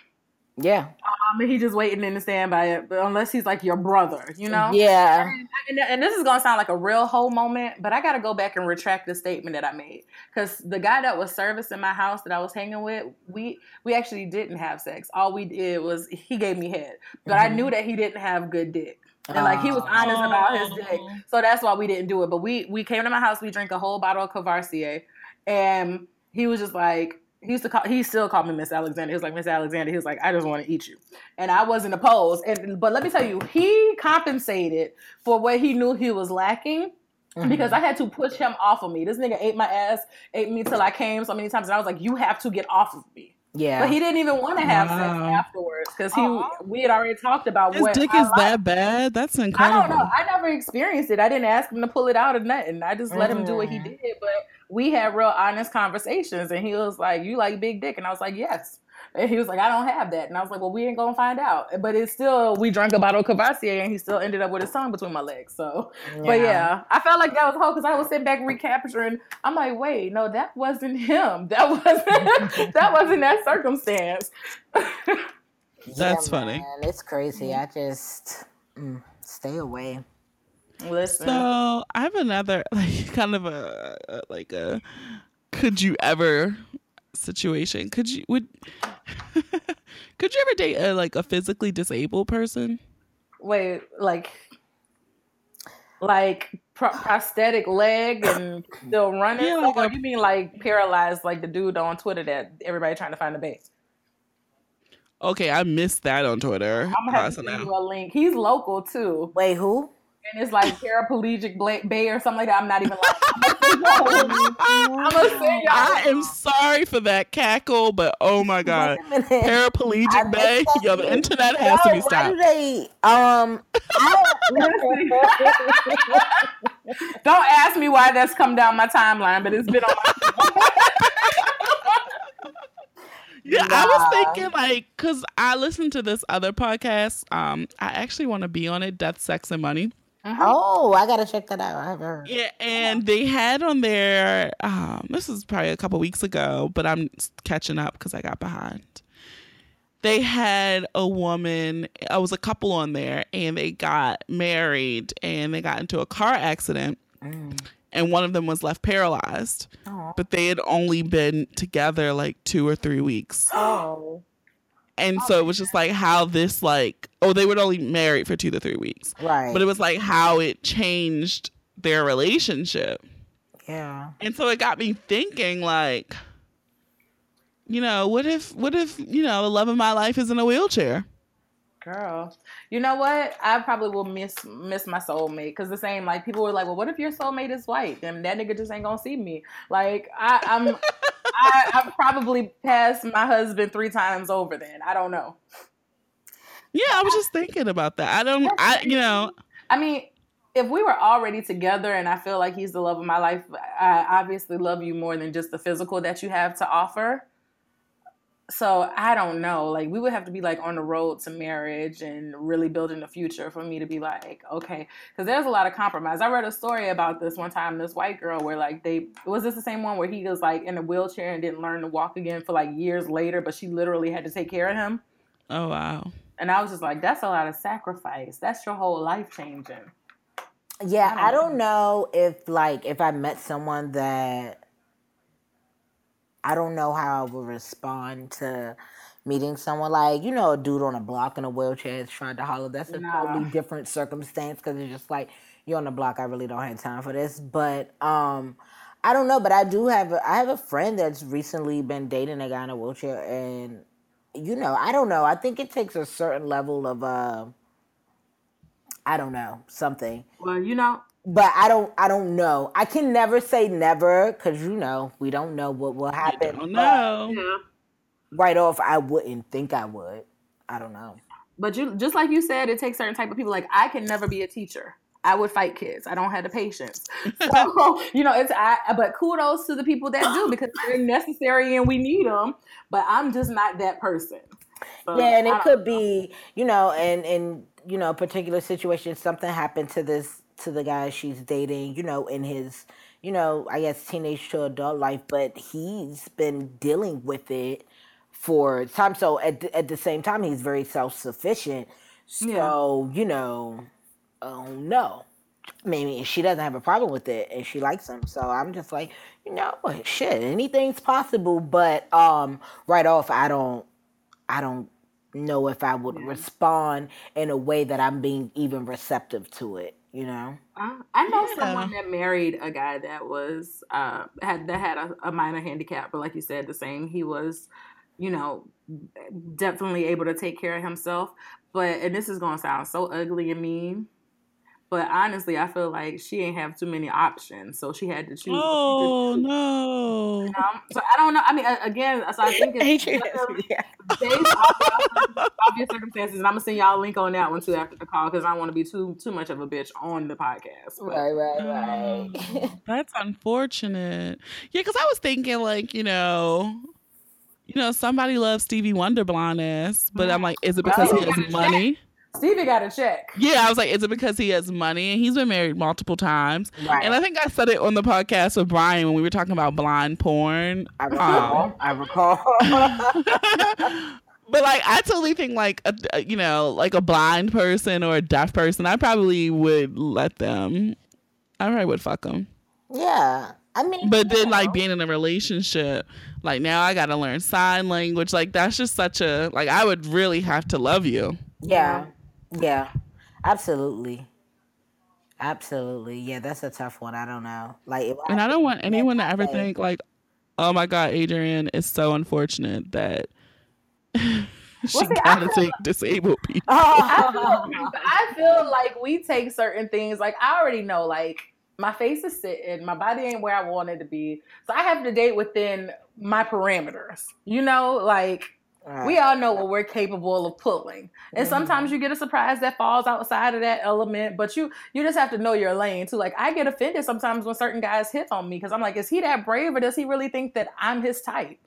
Yeah, Um, he just waiting in the standby, but unless he's like your brother, you know. yeah, And, and this is gonna sound like a real whole moment, but I gotta go back and retract the statement that I made because the guy that was servicing my house that I was hanging with, we we actually didn't have sex. All we did was he gave me head, but I Mhm. knew that he didn't have good dick. And like he was honest about his dick, Oh. so that's why we didn't do it. But we we came to my house, we drank a whole bottle of Courvoisier, and he was just like he used to call he still called me Miss Alexander. He was like Miss Alexander. He was like I just want to eat you, and I wasn't opposed. And but let me tell you, he compensated for what he knew he was lacking Mm-hmm. because I had to push him off of me. This nigga ate my ass, ate me till I came so many times, and I was like, you have to get off of me. yeah. But he didn't even want to have sex afterwards because he Aw. we had already talked about His what dick I is liked. that bad? That's incredible. I don't know. I never experienced it. I didn't ask him to pull it out or nothing. I just let him do what he Mm. did. But we had real honest conversations, and he was like, "You like big dick?" And I was like, "Yes." And he was like, "I don't have that." And I was like, "Well, we ain't gonna find out." But it's still we drank a bottle of Courvoisier, and he still ended up with his tongue between my legs. So, but yeah, I felt like that was whole because I was sitting back recapturing. I'm like, wait, no, that wasn't him. That wasn't that wasn't that circumstance. That's Yeah, funny. Man, it's crazy. I just mm, stay away. Listen. So I have another like kind of a, a like a could you ever situation. Could you would could you ever date a like a physically disabled person? Wait, like, like pro- prosthetic leg and still running? Yeah, like or a- you mean like paralyzed, like the dude on Twitter that everybody trying to find the base? Okay, I missed that on Twitter. I'm gonna have to send you a link. He's local too, Wait, who? And it's like paraplegic bay or something like that. I'm not even lying. I'm gonna send y'all. I am sorry for that cackle, but oh my god. Wait a minute. I Paraplegic bay? missed that Yo, the internet has to be stopped. do they? Um, Don't ask me why that's come down my timeline, but it's been on my. Yeah, I was thinking like, cause I listened to this other podcast. Um, I actually want to be on it, Death, Sex, and Money. Oh, I gotta check that out. I haven't heard. Yeah, and they had on there. Um, this is probably a couple weeks ago, but I'm catching up because I got behind. They had a woman. I was a couple on there, and they got married, and they got into a car accident, Mm. and one of them was left paralyzed. Oh. But they had only been together like two or three weeks. Oh. And oh, so it was just like how this like oh they were only married for two to three weeks. Right. But it was like how it changed their relationship. yeah. And so it got me thinking like you know, what if what if, you know, the love of my life is in a wheelchair? Girl, you know what? I probably will miss miss my soulmate because the same like people were like, well, what if your soulmate is white? Then that nigga just ain't gonna see me. Like I, I'm, I, I've probably passed my husband three times over. Then I don't know. Yeah, I was just thinking about that. I don't I you know, I mean, if we were already together and I feel like he's the love of my life, I obviously love you more than just the physical that you have to offer. So I don't know. Like we would have to be like on the road to marriage and really building the future for me to be like, okay, because there's a lot of compromise. I read a story about this one time. This white girl where like they was this the same one where he was like in a wheelchair and didn't learn to walk again for like years later, but she literally had to take care of him. oh wow. And I was just like, that's a lot of sacrifice. That's your whole life changing. Yeah, I I don't don't know if like if I met someone that I don't know how I would respond to meeting someone like you know a dude on a block in a wheelchair is trying to holler. That's a Nah. totally different circumstance because it's just like you're on the block. I really don't have time for this, but um. I don't know, but I do have a, I have a friend that's recently been dating a guy in a wheelchair, and you know, I don't know. I think it takes a certain level of uh, I don't know something, Well, you know, but I don't I don't know. I can never say never because you know we don't know what will You happen. don't know. yeah. right off, I wouldn't think I would. I don't know. But you just like you said, it takes certain type of people. Like I can never be a teacher. I would fight kids. I don't have the patience. So you know, it's I. But kudos to the people that do because they're necessary and we need them. But I'm just not that person. So, Yeah, and it could know. be, you know, and in you know, a particular situation, something happened to this to the guy she's dating, you know, in his, you know, I guess teenage to adult life, but he's been dealing with it for time. So at the, at the same time, he's very self sufficient. Yeah. So you know, oh no, maybe she doesn't have a problem with it and she likes him. So I'm just like, you know, shit, anything's possible. But um, right off, I don't. I don't know if I would Yeah. respond in a way that I'm being even receptive to it, you know? Uh, I know Yeah. someone that married a guy that was uh had that had a, a minor handicap, but like you said, the same. He was, you know, definitely able to take care of himself. But and this is gonna sound so ugly and mean, but honestly, I feel like she ain't have too many options, so she had to choose. Oh no. Um, so I don't know. I mean, again, so I think it's Adrian, literally yeah. based off the obvious circumstances, and I'm gonna send y'all a link on that one too after the call because I don't want to be too too much of a bitch on the podcast. But Right, right, right. Mm, that's unfortunate. Yeah, because I was thinking like, you know, you know, somebody loves Stevie Wonder blonde ass, but I'm like, is it because he has money? Stevie got a check. Yeah, I was like, is it because he has money and he's been married multiple times? right. And I think I said it on the podcast with Brian when we were talking about blind porn. I recall. Um, I recall. but like, I totally think like a, you know, like a blind person or a deaf person, I probably would let them. I probably would fuck them. yeah. I mean, But then, like being in a relationship, like now I gotta learn sign language. Like that's just such a like I would really have to love you. Yeah. Yeah. Absolutely. Absolutely. Yeah, that's a tough one. I don't know. Like, if And I don't want anyone to ever like- think like, oh my god, Adrian is so unfortunate that she see, gotta feel take disabled people. I feel, I feel like we take certain things. Like I already know, like my face is sitting, my body ain't where I want it to be, so I have to date within my parameters. You know, like Right. we all know what we're capable of pulling, and mm-hmm. sometimes you get a surprise that falls outside of that element. But you you just have to know your lane too. Like I get offended sometimes when certain guys hit on me because I'm like, is he that brave or does he really think that I'm his type?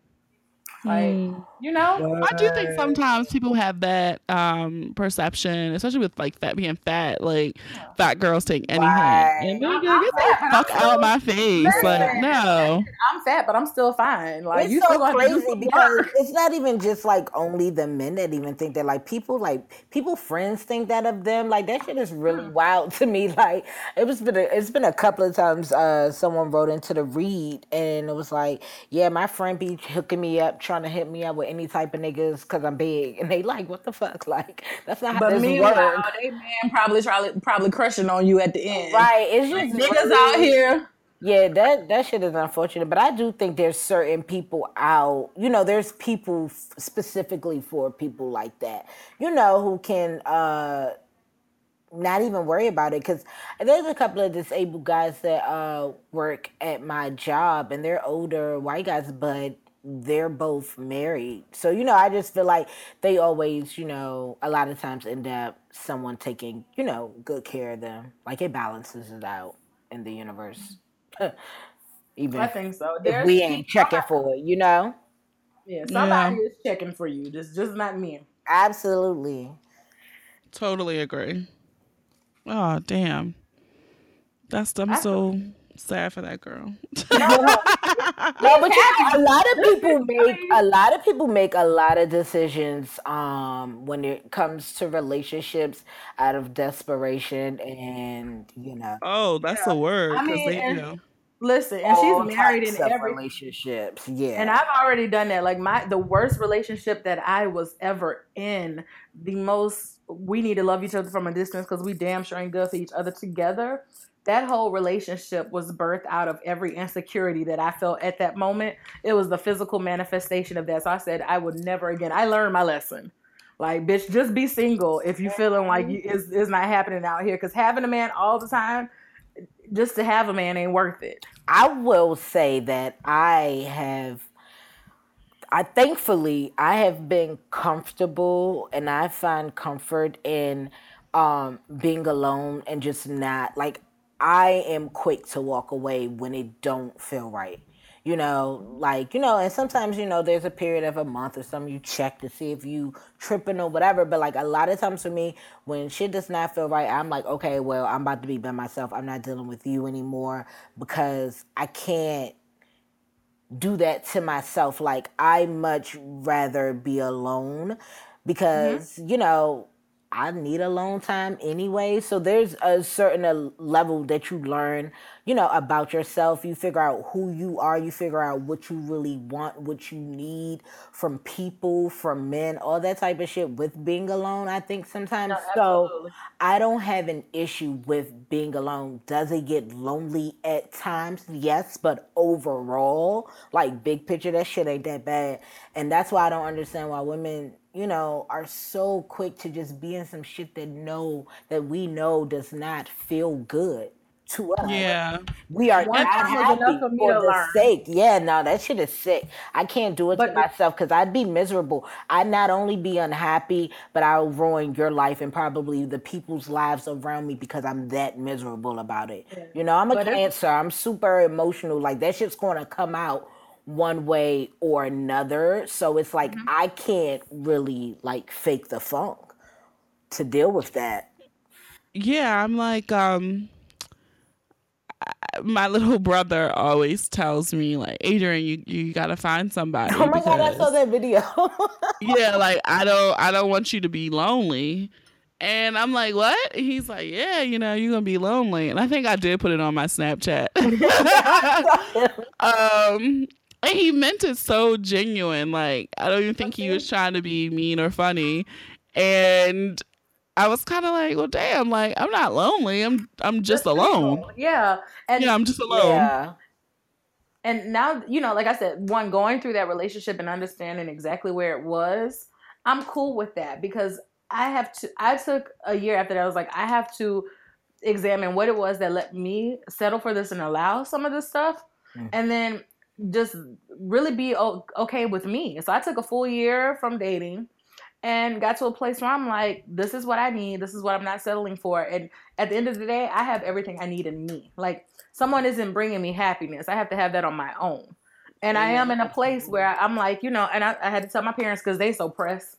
Like Mm. you know. I do think sometimes people have that um perception, especially with like fat being fat. Like fat girls take anything, Right. and I'm- nigga, get fat, the and fuck I'm out still- my face. Like no, I'm fat, but I'm still fine. Like it's you so still gonna have to do crazy because work. it's not even just like only the men that even think that like people like people friends think that of them like that shit is really wild to me like it was been a, it's been a couple of times uh someone wrote into the read and it was like yeah my friend be hooking me up trying to hit me up with any type of niggas because I'm big and they like what the fuck like that's not how But this meanwhile, works they man probably probably probably crushing on you at the end. right it's Like, just niggas really- out here. Yeah, that that shit is unfortunate, but I do think there's certain people out. You know, there's people f- specifically for people like that. You know, who can uh not even worry about it because there's a couple of disabled guys that uh work at my job and they're older white guys, but they're both married. So, you know, I just feel like they always, you know, a lot of times end up someone taking, you know, good care of them. Like it balances it out in the universe. Even I think so. if we ain't checking for it, you know? Yeah, somebody is checking for you. Just just not me. Absolutely. totally agree. Oh damn, that's I'm so sad for that girl. No, but you know, a lot of people make a lot of people make a lot of decisions um when it comes to relationships out of desperation and you know oh, that's a word. I 'cause mean, they, you know, Listen, and All she's married in every relationships. Yeah. and I've already done that. Like my the worst relationship that I was ever in, the most we need to love each other from a distance because we damn sure ain't good for each other together. That whole relationship was birthed out of every insecurity that I felt at that moment. It was the physical manifestation of that. So I said I would never again. I learned my lesson. Like, bitch, just be single if you feeling like you, it's, it's not happening out here. Because having a man all the time, just to have a man ain't worth it. I will say that I have I thankfully I have been comfortable and I find comfort in um being alone and just not like I am quick to walk away when it don't feel right. You know, like, you know, and sometimes, you know, there's a period of a month or something you check to see if you tripping or whatever. But like a lot of times for me, when shit does not feel right, I'm like, okay, well, I'm about to be by myself. I'm not dealing with you anymore because I can't do that to myself. Like I much rather be alone mm-hmm. because you know I need alone time anyway. So there's a certain uh, level that you learn, you know, about yourself. You figure out who you are. You figure out what you really want, what you need from people, from men, all that type of shit with being alone. I think sometimes. So. I don't have an issue with being alone. Does it get lonely at times? Yes, but overall, like big picture, that shit ain't that bad. And that's why I don't understand why women, you know, are so quick to just be in some shit that know that we know does not feel good to us. Yeah. We are One not time happy enough for me for to the learn. sake. Yeah, no, that shit is sick. I can't do it to But the- myself because I'd be miserable. I'd not only be unhappy, but I'll ruin your life and probably the people's lives around me because I'm that miserable about it. You know, I'm a But cancer. I'm super emotional. Like that shit's gonna come out one way or another. So it's like Mm-hmm. I can't really like fake the funk to deal with that. Yeah, I'm like, um, my little brother always tells me like, Adrian, you you gotta find somebody. Oh my god, I saw that video. yeah, like I don't I don't want you to be lonely. And I'm like, what? He's like, yeah, you know, you're gonna be lonely. And I think I did put it on my Snapchat. um and he meant it so genuine. Like I don't even think he was trying to be mean or funny. And I was kind of like, well, damn, like I'm not lonely. I'm I'm just alone. Yeah. And Yeah, I'm just alone. yeah. and now you know like i said one going through that relationship and understanding exactly where it was i'm cool with that because i have to i took a year after that i was like i have to examine what it was that let me settle for this and allow some of this stuff Mm. and then just really be okay with me so i took a full year from dating and got to a place where i'm like this is what i need this is what i'm not settling for and at the end of the day i have everything i need in me like someone isn't bringing me happiness. I have to have that on my own. And I am in a place where I'm like, you know, and I, I had to tell my parents because they so pressed.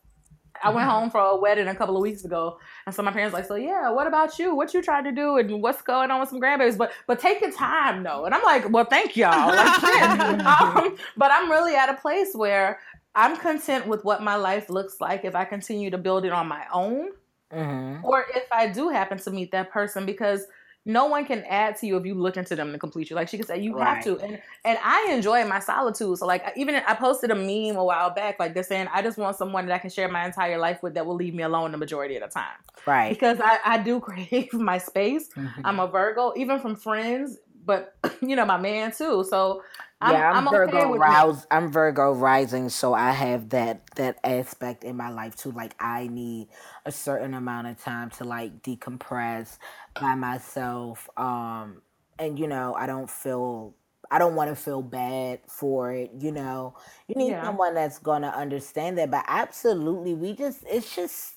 I went home for a wedding a couple of weeks ago, and so my parents like, so yeah, what about you? What you trying to do, and what's going on with some grandbabies? But but take your time though. And I'm like, well, thank y'all. Like, um, but I'm really at a place where I'm content with what my life looks like if I continue to build it on my own hmm or if I do happen to meet that person because no one can add to you if you look into them to complete you. Like she could say, you have to. And and I enjoy my solitude. So like even I posted a meme a while back, like they're saying, I just want someone that I can share my entire life with that will leave me alone the majority of the time. Right. Because I, I do crave my space. Mhm. I'm a Virgo, even from friends, but you know, my man too. So I'm, yeah, I'm, I'm, okay Virgo with rouse. I'm Virgo rising, so I have that that aspect in my life too. Like I need a certain amount of time to like decompress by myself. Um, and you know, I don't feel. I don't want to feel bad for it. You know, you need Yeah. someone that's gonna understand that. But absolutely, we just. It's just.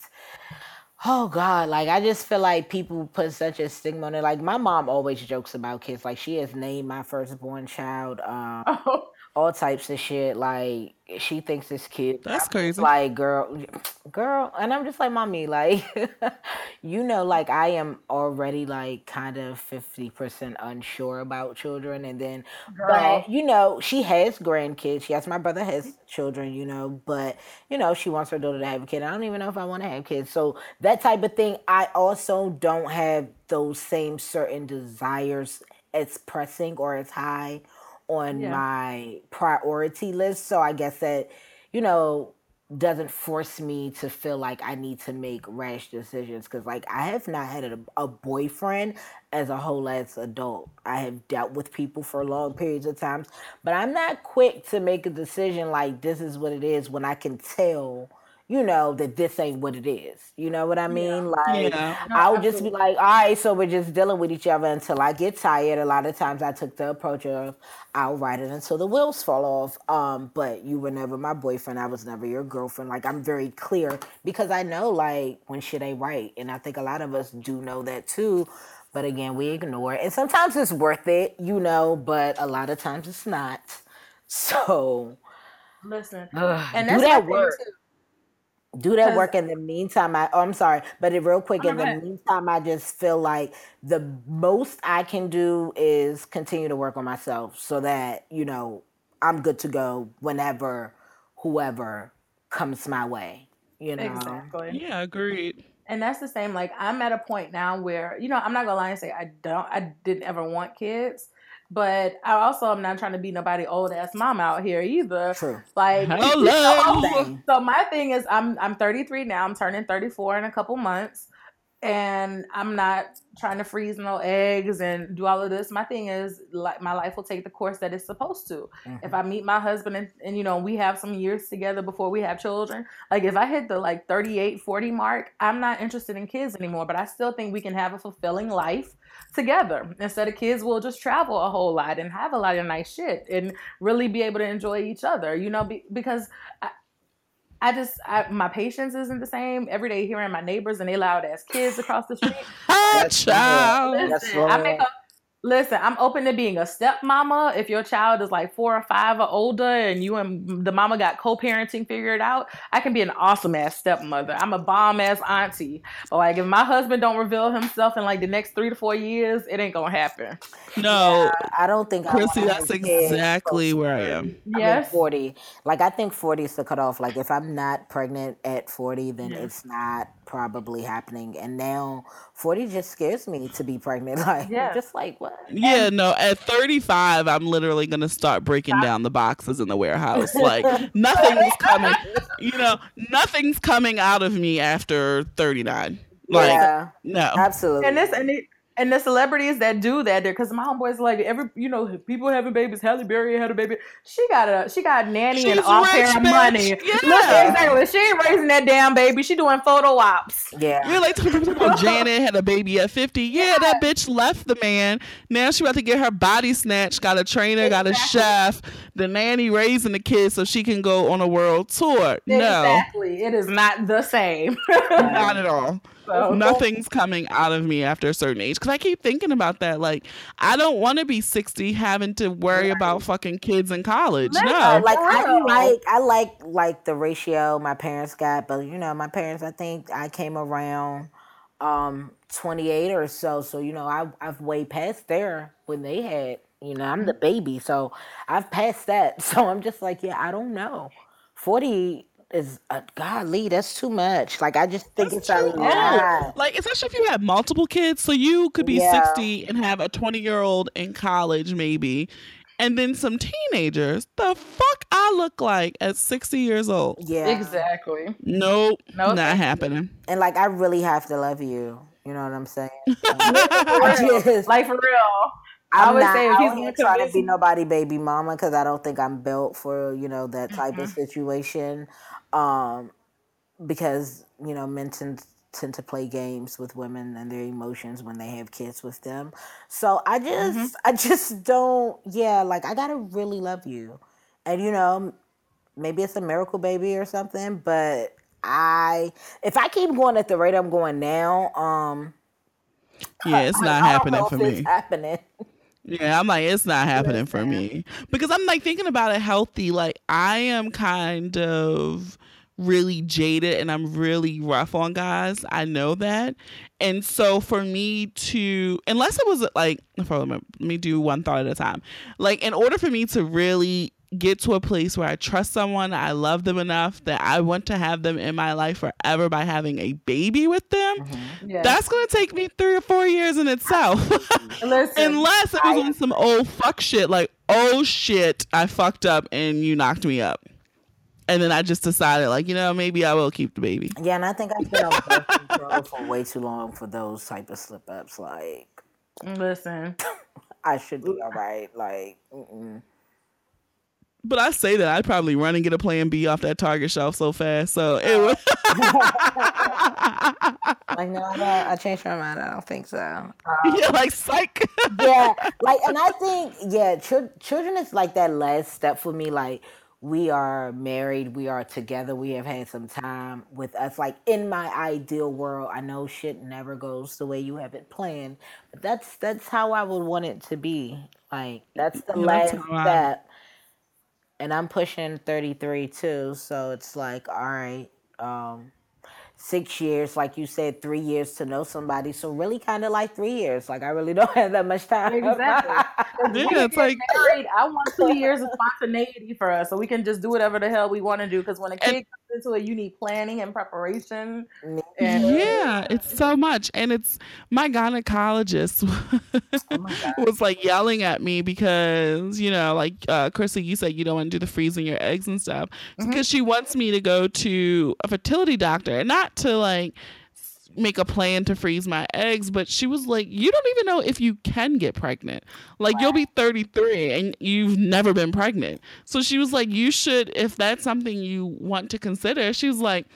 Oh God, like I just feel like people put such a stigma on it. Like my mom always jokes about kids. Like she has named my firstborn child um Oh, all types of shit. Like she thinks it's cute. That's I'm crazy. Like girl, girl, and I'm just like, mommy, like, you know, like I am already like kind of fifty percent unsure about children, and then, girl. but you know, she has grandkids. Yes, my brother has children. You know, but you know, she wants her daughter to have a kid. I don't even know if I want to have kids. So that type of thing. I also don't have those same certain desires as pressing or as high on yeah. my priority list. So I guess that, you know, doesn't force me to feel like I need to make rash decisions because, like, I have not had a, a, boyfriend as a whole as adult. I have dealt with people for long periods of times, but I'm not quick to make a decision like this is what it is when I can tell you know, that this ain't what it is. You know what I mean? Yeah. Like, yeah. No, I would just be like, all right, so we're just dealing with each other until I get tired. A lot of times I took the approach of, I'll ride it until the wheels fall off. Um, but you were never my boyfriend. I was never your girlfriend. Like, I'm very clear because I know, like, when shit ain't right. And I think a lot of us do know that too. But again, we ignore it. And sometimes it's worth it, you know, but a lot of times it's not. So, listen, ugh, and that's do that work. Too do that work in the meantime i oh, i'm sorry but it, real quick in the meantime i just feel like the most i can do is continue to work on myself so that you know i'm good to go whenever whoever comes my way you know? Exactly. Yeah agreed. And that's the same like i'm at a point now where you know i'm not gonna lie and say i don't i didn't ever want kids but I also am not trying to be nobody old ass mom out here either. True. Like hello. So my thing is I'm I'm 33 now. I'm turning 34 in a couple months. And I'm not trying to freeze no eggs and do all of this. My thing is like my life will take the course that it's supposed to. Mm-hmm. If I meet my husband and, and you know we have some years together before we have children, like if I hit the like 38, 40 mark, I'm not interested in kids anymore. But I still think we can have a fulfilling life together instead of kids will just travel a whole lot and have a lot of nice shit and really be able to enjoy each other you know be, because I, I just I, my patience isn't the same. Every day hearing my neighbors and they loud ass kids across the street. Child. Listen, I make a Listen, I'm open to being a stepmama. If your child is like four or five or older and you and the mama got co parenting figured out, I can be an awesome ass stepmother. I'm a bomb ass auntie. But like if my husband don't reveal himself in like the next three to four years, it ain't gonna happen. No. Yeah, I don't think Chrissy, that's exactly where I am. Yes. I 40. Like I think 40 is the cutoff. Like if I'm not pregnant at 40, then it's not probably happening. And now 40 just scares me to be pregnant. Like, yeah. just like what? Yeah, no, at 35, I'm literally going to start breaking down the boxes in the warehouse. Like, nothing's coming, you know, nothing's coming out of me after 39. Like, yeah, no. Absolutely. And this, and it, and the celebrities that do that there because my homeboy's like every you know people having babies Halle Berry had a baby. She got a she got nanny She's and all parent money. yeah. Look, exactly. She ain't raising that damn baby. She doing photo ops. Yeah. You're like Janet had a baby at 50 yeah, yeah, that bitch left the man. Now she about to get her body snatched got a trainer exactly. got a chef. The nanny raising the kids so she can go on a world tour. No. Exactly. It is not the same. Not at all so. Nothing's coming out of me after a certain age. Because I keep thinking about that. Like, I don't want to be 60 having to worry right. about fucking kids in college. No. no. Like, I like, I like, like the ratio my parents got. But, you know, my parents, I think I came around um 28 or so. So, you know, I, I've way past there when they had, you know, I'm the baby. So I've passed that. So I'm just like, yeah, I don't know. 40 is a godly. That's too much. Like I just think that's it's a lot. Like especially if you have multiple kids, so you could be yeah. sixty and have a twenty year old in college, maybe, and then some teenagers. The fuck I look like at sixty years old? Yeah, exactly. Nope, nope. not happening. And like I really have to love you. You know what I'm saying? just, like for real. I'm I always not, say if he's gonna try to be nobody baby mama because I don't think I'm built for you know that type mm-hmm. of situation um, because you know men tend tend to play games with women and their emotions when they have kids with them. So I just mm-hmm. I just don't yeah, like I gotta really love you. And you know, maybe it's a miracle baby or something, but I if I keep going at the rate I'm going now, um Yeah, it's not happening for me. happening. Yeah, I'm like, it's not happening for me. Because I'm like thinking about it healthy. Like, I am kind of really jaded and I'm really rough on guys. I know that. And so for me to, unless it was like, let me do one thought at a time. Like, in order for me to really get to a place where I trust someone, I love them enough that I want to have them in my life forever by having a baby with them, mm-hmm. yes. that's going to take me three or four years in itself. Listen, Unless it was I, on some old fuck shit, like, oh shit, I fucked up and you knocked me up. And then I just decided, like, you know, maybe I will keep the baby. Yeah, and I think I've been on birth control for way too long for those type of slip ups. Like, listen, I should be all right. Like, mm-mm. But I say that I'd probably run and get a plan B off that Target shelf so fast. So it was like no, I, I changed my mind. I don't think so. Um, yeah, like psych. yeah, like, and I think yeah, ch- children is like that last step for me. Like we are married, we are together, we have had some time with us. Like in my ideal world, I know shit never goes the way you have it planned, but that's that's how I would want it to be. Like that's the last step and I'm pushing 33 too. So it's like, all right, um, six years, like you said, three years to know somebody. So really, kind of like three years. Like I really don't have that much time. Exactly. yeah, it's like married. I want two years of spontaneity for us, so we can just do whatever the hell we want to do. Because when a kid and, comes into it, you need planning and preparation. And, yeah, it's so much, and it's my gynecologist oh was like yelling at me because you know, like uh, Chrissy, you said you don't want to do the freezing your eggs and stuff mm-hmm. because she wants me to go to a fertility doctor, and not to like make a plan to freeze my eggs, but she was like, You don't even know if you can get pregnant. Like, you'll be 33 and you've never been pregnant. So she was like, You should, if that's something you want to consider, she was like,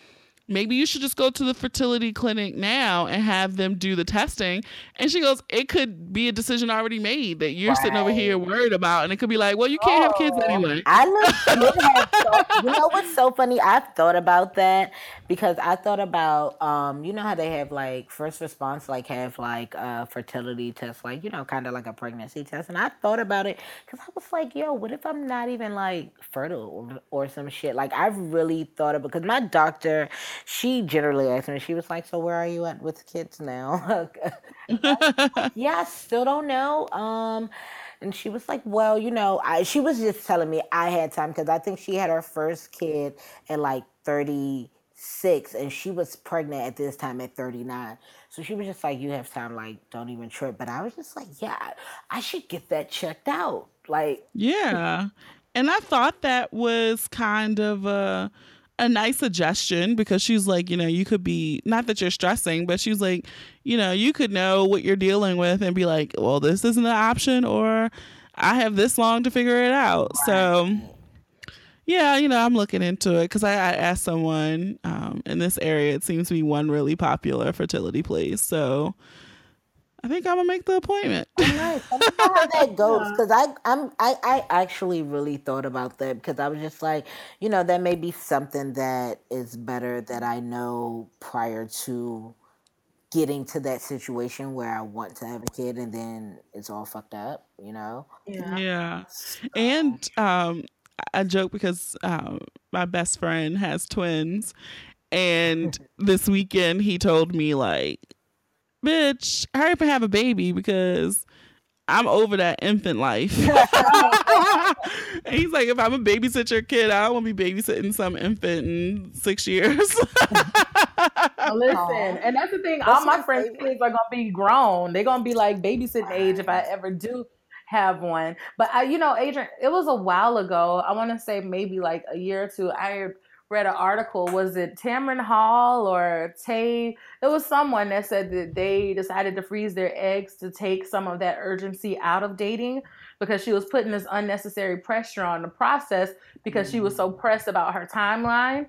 maybe you should just go to the fertility clinic now and have them do the testing. And she goes, it could be a decision already made that you're right. sitting over here worried about. And it could be like, well, you can't oh, have kids oh, anyway. I look, you know what's so funny? I've thought about that because I thought about, um, you know how they have like first response, like have like a fertility test, like, you know, kind of like a pregnancy test. And I thought about it because I was like, yo, what if I'm not even like fertile or, or some shit? Like, I've really thought about because my doctor, she generally asked me, she was like, So where are you at with kids now? yeah, I still don't know. Um, and she was like, Well, you know, I, she was just telling me I had time because I think she had her first kid at like 36 and she was pregnant at this time at 39. So she was just like, You have time, like, don't even trip. But I was just like, Yeah, I should get that checked out. Like, yeah. And I thought that was kind of a a nice suggestion because she's like, you know, you could be not that you're stressing, but she's like, you know, you could know what you're dealing with and be like, well, this isn't an option, or I have this long to figure it out. Right. So, yeah, you know, I'm looking into it because I, I, asked someone um, in this area. It seems to be one really popular fertility place. So I think I'm gonna make the appointment. All right, how that goes because I I'm I I actually really thought about that because I was just like, you know, that may be something that is better that I know prior to getting to that situation where I want to have a kid and then it's all fucked up, you know? Yeah. Yeah. And um I joke because um, my best friend has twins and this weekend he told me like bitch, I hurry up and have a baby because I'm over that infant life. he's like, if I'm a babysit your kid, I don't want to be babysitting some infant in six years. Listen, and that's the thing. That's all my friends' baby. kids are gonna be grown. They're gonna be like babysitting age if I ever do have one. But I, you know, Adrian, it was a while ago. I want to say maybe like a year or two. I read an article. Was it Tamron Hall or Tay? It was someone that said that they decided to freeze their eggs to take some of that urgency out of dating because she was putting this unnecessary pressure on the process because mm-hmm. she was so mm-hmm. pressed about her timeline.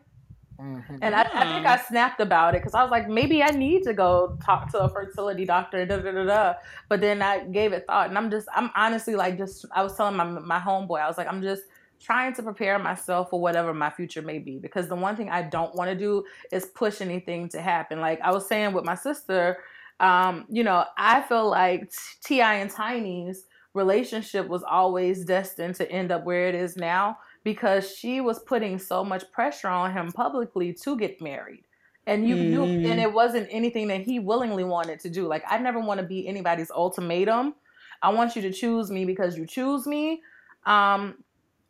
Mm-hmm. And I, I, think I snapped about it because I was like, maybe I need to go talk to a fertility doctor, da, da, da, da. But then I gave it thought, and I'm just, I'm honestly like, just, I was telling my my homeboy, I was like, I'm just trying to prepare myself for whatever my future may be because the one thing I don't want to do is push anything to happen. Like I was saying with my sister, um, you know, I feel like T.I. and Tiny's relationship was always destined to end up where it is now because she was putting so much pressure on him publicly to get married. And you mm. knew and mm. it wasn't anything that he willingly wanted to do. Like I never want to be anybody's ultimatum. I want you to choose me because you choose me. Um,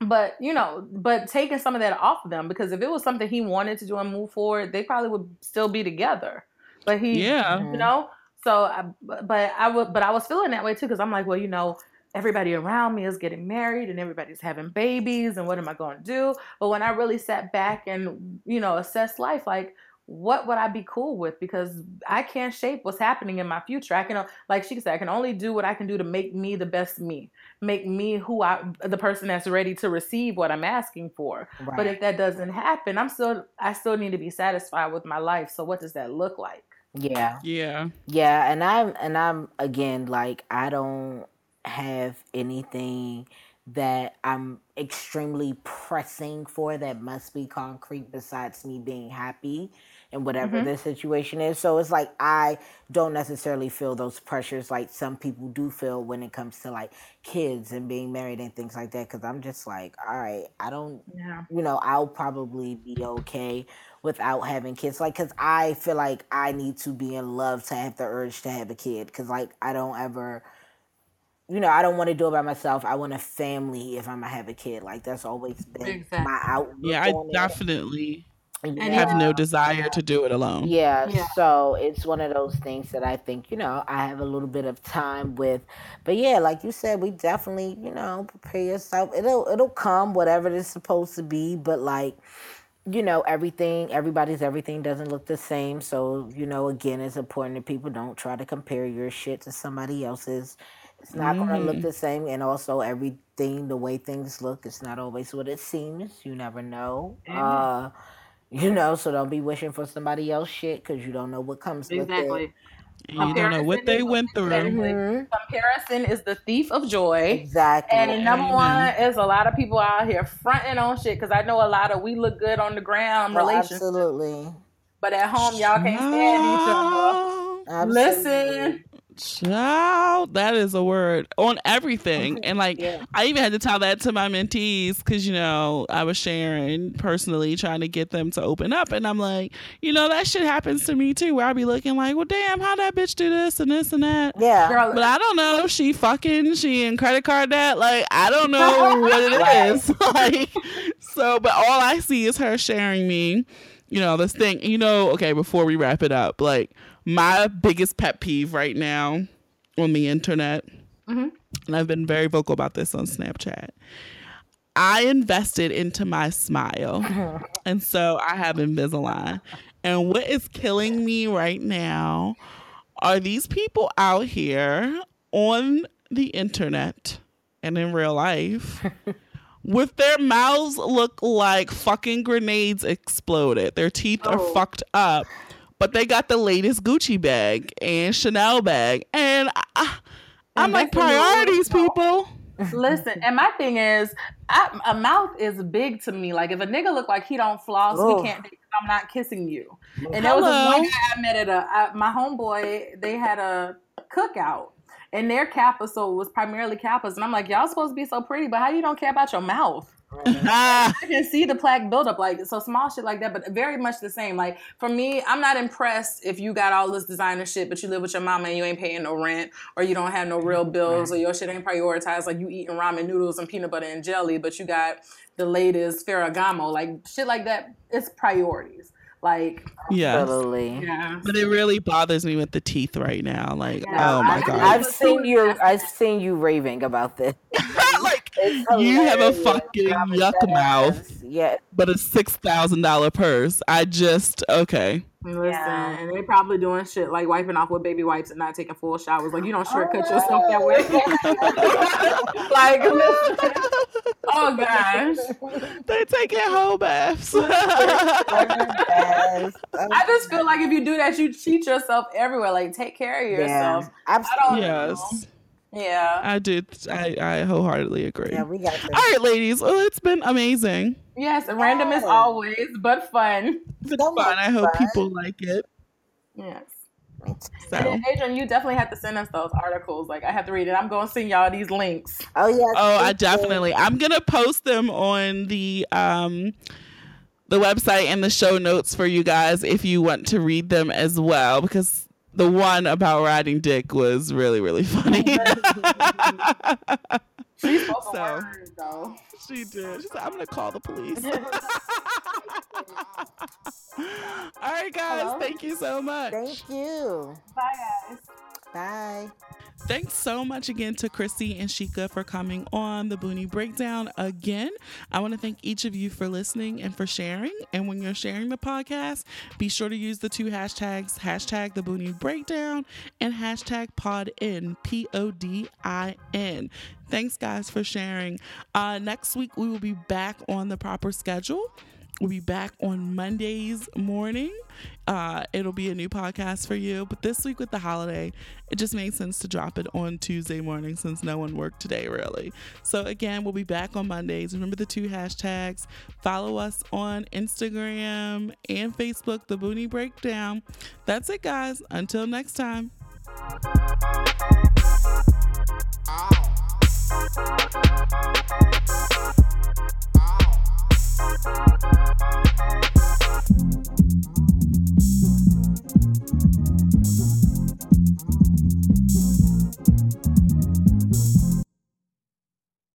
but you know, but taking some of that off of them because if it was something he wanted to do and move forward, they probably would still be together. But he, Yeah. you mm-hmm. know, so I, but I would, but I was feeling that way too because I'm like, well, you know, everybody around me is getting married and everybody's having babies, and what am I going to do? But when I really sat back and you know assessed life, like what would I be cool with? Because I can't shape what's happening in my future. I can, like she said, I can only do what I can do to make me the best me, make me who I, the person that's ready to receive what I'm asking for. Right. But if that doesn't happen, I'm still, I still need to be satisfied with my life. So what does that look like? yeah. Yeah. Yeah, and I'm and I'm again like I don't have anything that I'm extremely pressing for that must be concrete besides me being happy and whatever Mhm. the situation is. So it's like I don't necessarily feel those pressures like some people do feel when it comes to like kids and being married and things like that cuz I'm just like, all right, I don't Yeah. you know, I'll probably be okay without having kids. Like, cause I feel like I need to be in love to have the urge to have a kid. Cause like I don't ever, you know, I don't want to do it by myself. I want a family if I'm gonna have a kid. Like that's always been Exactly. my outlook. Yeah, I definitely. it. Definitely And have even- no desire to do it alone. Yeah, Yeah. so it's one of those things that I think, you know, I have a little bit of time with. But yeah, like you said, we definitely, you know, prepare yourself. It'll it'll come whatever it's supposed to be, but like you know, everything everybody's everything doesn't look the same. So, you know, again, it's important that people don't try to compare your shit to somebody else's. It's not gonna look Mhm. the same and also everything the way things look, it's not always what it seems. You never know. Mhm. Uh you know, so don't be wishing for somebody else shit because you don't know what comes with it. Exactly. You don't know what they went through. Exactly. Mhm. Comparison is the thief of joy. Exactly. And number Amen. one is a lot of people out here fronting on shit because I know a lot of we look good on the ground Oh, relationships, absolutely. but at home y'all can't stand each other. Child, Listen, Child, that is a word on everything. And like, Yeah. I even had to tell that to my mentees because, you know, I was sharing personally trying to get them to open up. And I'm like, you know, that shit happens to me too, where I'll be looking like, well, damn, how that bitch do this and this and that. Yeah. girl, But I don't know. She fucking, she in credit card debt. Like, I don't know what it is. Like, so, but all I see is her sharing me, you know, this thing, you know, okay, before we wrap it up, like, my biggest pet peeve right now on the internet, Mhm. and I've been very vocal about this on Snapchat. I invested into my smile. and so I have Invisalign. And what is killing me right now are these people out here on the internet and in real life with their mouths look like fucking grenades exploded. Their teeth are Oh. fucked up, but they got the latest Gucci bag and Chanel bag. And I, I'm And like, that's a little- priorities, people. listen. And my thing is, I, a mouth is big to me. Like if a nigga look like he don't floss, Ugh. we can't. date 'cause I'm not kissing you. And there was this Hello. one guy I met at a I, my homeboy. They had a cookout. And their cap episode was primarily Kappas. And I'm like, y'all supposed to be so pretty, but how you don't care about your mouth? Ah, I can see the plaque buildup, like so small shit like that, but very much the same. Like for me, I'm not impressed if you got all this designer shit, but you live with your mama and you ain't paying no rent, or you don't have no real bills, or your shit ain't prioritized. Like you eating ramen noodles and peanut butter and jelly, but you got the latest Ferragamo, like shit like that. It's priorities. Like yes. Absolutely. yeah, But it really bothers me with the teeth right now. Like, Yeah, oh my I- god. I've seen you. I've seen you raving about this. like It's you have a fucking I'm yuck dead mouth, ass. Yeah. but a six thousand dollar purse. I just okay. listen, Yeah. and they probably doing shit like wiping off with baby wipes and not taking full showers. Like you don't shortcut yourself that way. like, listen. oh gosh. They taking whole baths. I just feel like if you do that, you cheat yourself everywhere. Like, take care of yourself. Yeah. I don't yes, know. Yeah. I did. I I wholeheartedly agree. Yeah, we got this. right, ladies. Well, it's been amazing. Yes, random as Yes. always, but fun. It's So fun. I hope fun. people like it. Yes. So, And Adrian, you definitely have to send us those articles. Like, I have to read it. I'm going to send y'all these links. Oh yeah. oh, I please do. definitely. I'm gonna post them on the um the website and the show notes for you guys if you want to read them as well because the one about riding dick was really really funny. She spoke so, a word, though. She did. She said, I'm going to call the police. All right, guys. Hello? Thank you so much. Thank you. Bye, guys. Bye. Thanks so much again to Chrissy and Shika for coming on the Boonie Breakdown again. I want to thank each of you for listening and for sharing. And when you're sharing the podcast, be sure to use the two hashtags hashtag the Boonie Breakdown and hashtag PodIn, P O D I N. Thanks, guys, for sharing. Uh, next week, we will be back on the proper schedule. We'll be back on Mondays morning. Uh, it'll be a new podcast for you. But this week with the holiday, it just made sense to drop it on Tuesday morning since no one worked today, really. So, again, we'll be back on Mondays. Remember the two hashtags. Follow us on Instagram and Facebook, The Boonie Breakdown. That's it, guys. Until next time. Thank you.